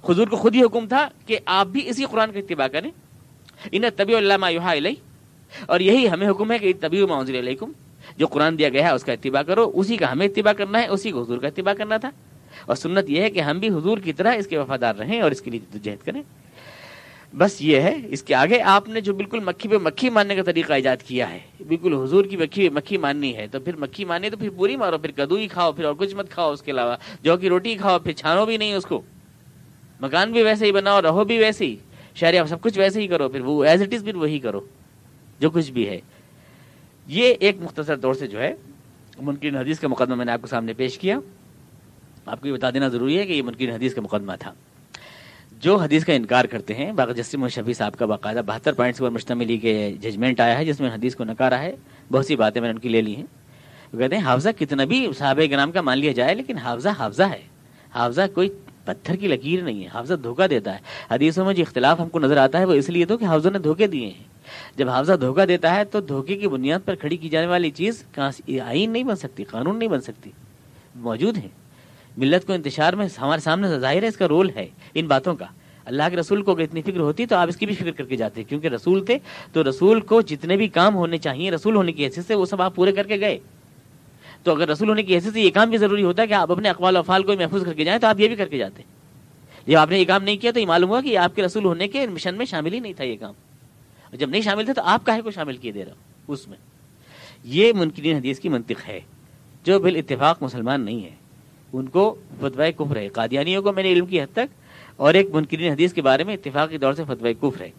حضور کو خود ہی حکم تھا کہ آپ بھی اسی قرآن کا اتباع کریں۔ انہیں طبی اللہ علیہ اور یہی ہمیں حکم ہے کہ طبی علیکم جو قرآن دیا گیا ہے اس کا اتباع کرو۔ اسی کا ہمیں اتباع کرنا ہے، اسی کو حضور کا اتباع کرنا تھا۔ اور سنت یہ ہے کہ ہم بھی حضور کی طرح اس کے وفادار رہیں اور اس کے لیے جہد کریں۔ بس یہ ہے، اس کے آگے آپ نے جو بالکل مکھی پہ مکھی ماننے کا طریقہ ایجاد کیا ہے، بالکل حضور کی مکھی پہ مکھی ماننی ہے، تو پھر مکھی ماننی تو پھر پوری مارو، پھر کدو ہی کھاؤ، پھر اور کچھ مت کھاؤ اس کے علاوہ، جو کی روٹی کھاؤ، پھر چھانو بھی نہیں اس کو۔ مکان بھی ویسے ہی بناؤ، رہو بھی ویسے ہی۔ شہری سب کچھ ویسے ہی کرو، پھر وہ ایز اٹ از پھر وہی کرو، جو کچھ بھی ہے۔ یہ ایک مختصر طور سے جو ہے، منکرین حدیث کا مقدمہ میں نے آپ کو سامنے پیش کیا۔ آپ کو یہ بتا دینا ضروری ہے کہ یہ منکرین حدیث کا مقدمہ تھا۔ جو حدیث کا انکار کرتے ہیں باغ جسم شفیع صاحب کا باقاعدہ بہتر پوائنٹس پر مشتمل کے ججمنٹ آیا ہے، جس میں حدیث کو نکارا ہے۔ بہت سی باتیں میں نے ان کی لے لی ہیں۔ وہ کہتے ہیں، حافظہ کتنا بھی صحابہ گرام کا مان لیا جائے، لیکن حافظہ حافظہ ہے۔ حافظہ کوئی پتھر کی لکیر نہیں ہے، حافظہ دھوکہ دیتا ہے۔ حدیثوں میں جو اختلاف ہم کو نظر آتا ہے، وہ اس لیے تو کہ حافظوں نے دھوکے دیے ہیں۔ جب حافظہ دھوکہ دیتا ہے، تو دھوکے کی بنیاد پر کھڑی کی جانے والی چیز آئین نہیں بن سکتی، قانون نہیں بن سکتی۔ موجود ہے ملت کو انتشار میں ہمارے سامنے ظاہر ہے، اس کا رول ہے ان باتوں کا۔ اللہ کے رسول کو اگر اتنی فکر ہوتی تو آپ اس کی بھی فکر کر کے جاتے، کیونکہ رسول تھے تو رسول کو جتنے بھی کام ہونے چاہیے، رسول ہونے کی حیثیت سے وہ سب آپ پورے کر کے گئے۔ تو اگر رسول ہونے کی حیثیت سے یہ کام بھی ضروری ہوتا ہے کہ آپ اپنے اقوال و افعال کو محفوظ کر کے جائیں تو آپ یہ بھی کر کے جاتے۔ جب آپ نے یہ کام نہیں کیا تو یہ معلوم ہوا کہ آپ کے رسول ہونے کے مشن میں شامل ہی نہیں تھا یہ کام۔ اور جب نہیں شامل تھے تو آپ کاہے کو شامل کیے دے رہا اس میں۔ یہ منکرین حدیث کی منطق ہے، جو بال اتفاق مسلمان نہیں ہے۔ ان کو فتوائے کفر ہے، قادیانیوں کو میں نے علم کی حد تک، اور ایک منکرین حدیث کے بارے میں اتفاقی طور سے فتوی کفر ہے۔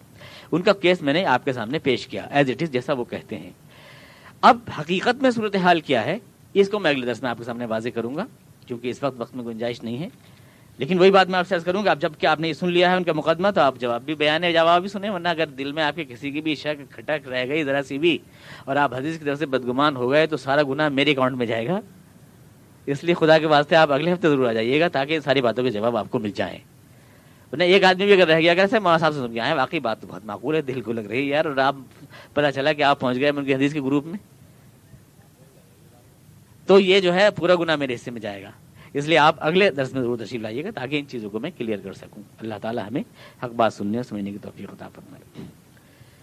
ان کا کیس میں نے آپ کے سامنے پیش کیا ایز اٹ از جیسا وہ کہتے ہیں۔ اب حقیقت میں صورتحال کیا ہے، اس کو میں اگلے درس میں آپ کے سامنے واضح کروں گا، کیونکہ اس وقت وقت میں گنجائش نہیں ہے۔ لیکن وہی بات میں آپ سے کروں گا جبکہ آپ نے یہ سن لیا ہے ان کا مقدمہ، تو آپ جواب بھی بیان ہے، جواب بھی سنیں، ورنہ اگر دل میں آپ کے کسی کی بھی شک کھٹک رہ گئی ذرا سی بھی، اور آپ حدیث کی طرف سے بدگمان ہو گئے، تو سارا گناہ میرے اکاؤنٹ میں جائے گا۔ اس لیے خدا کے واسطے آپ اگلے ہفتے ضرور آ جائیے گا تاکہ ساری باتوں کے جواب آپ کو مل جائیں۔ ایک آدمی بھی اگر رہ گیا، اگر ایسے مولانا صاحب سے سن کے آئے واقعی بات تو بہت معقول ہے، دل کو لگ رہی ہے یار، اور آپ پتا چلا کہ آپ پہنچ گئے ان کے حدیث کے گروپ میں۔ تو یہ جو ہے پورا گنا میرے حصے میں جائے گا۔ اس لیے آپ اگلے درس میں ضرور تشریف لائیے گا تاکہ ان چیزوں کو میں کلیئر کر سکوں۔ اللہ تعالیٰ ہمیں حق بات سننے اور سمجھنے کی توفیق عطا فرمائے۔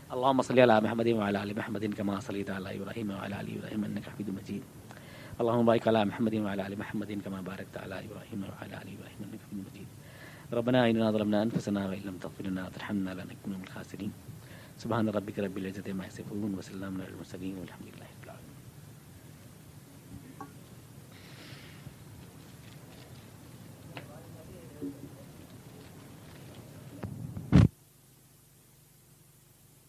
اللهم صل على محمد وعلى ال محمد كما صليت على ابراهيم وعلى ال ابراهيم انك حميد مجيد اللهم بارك على محمد وعلى ال محمد كما باركت على ابراهيم وعلى ال ابراهيم انك حميد مجيد. ربنا اننا ظلمنا انفسنا وان لم تغفر لنا وترحمنا لنكون من الخاسرين. سبحان ربك رب العزه عما يصفون وسلام على المرسلين والحمد لله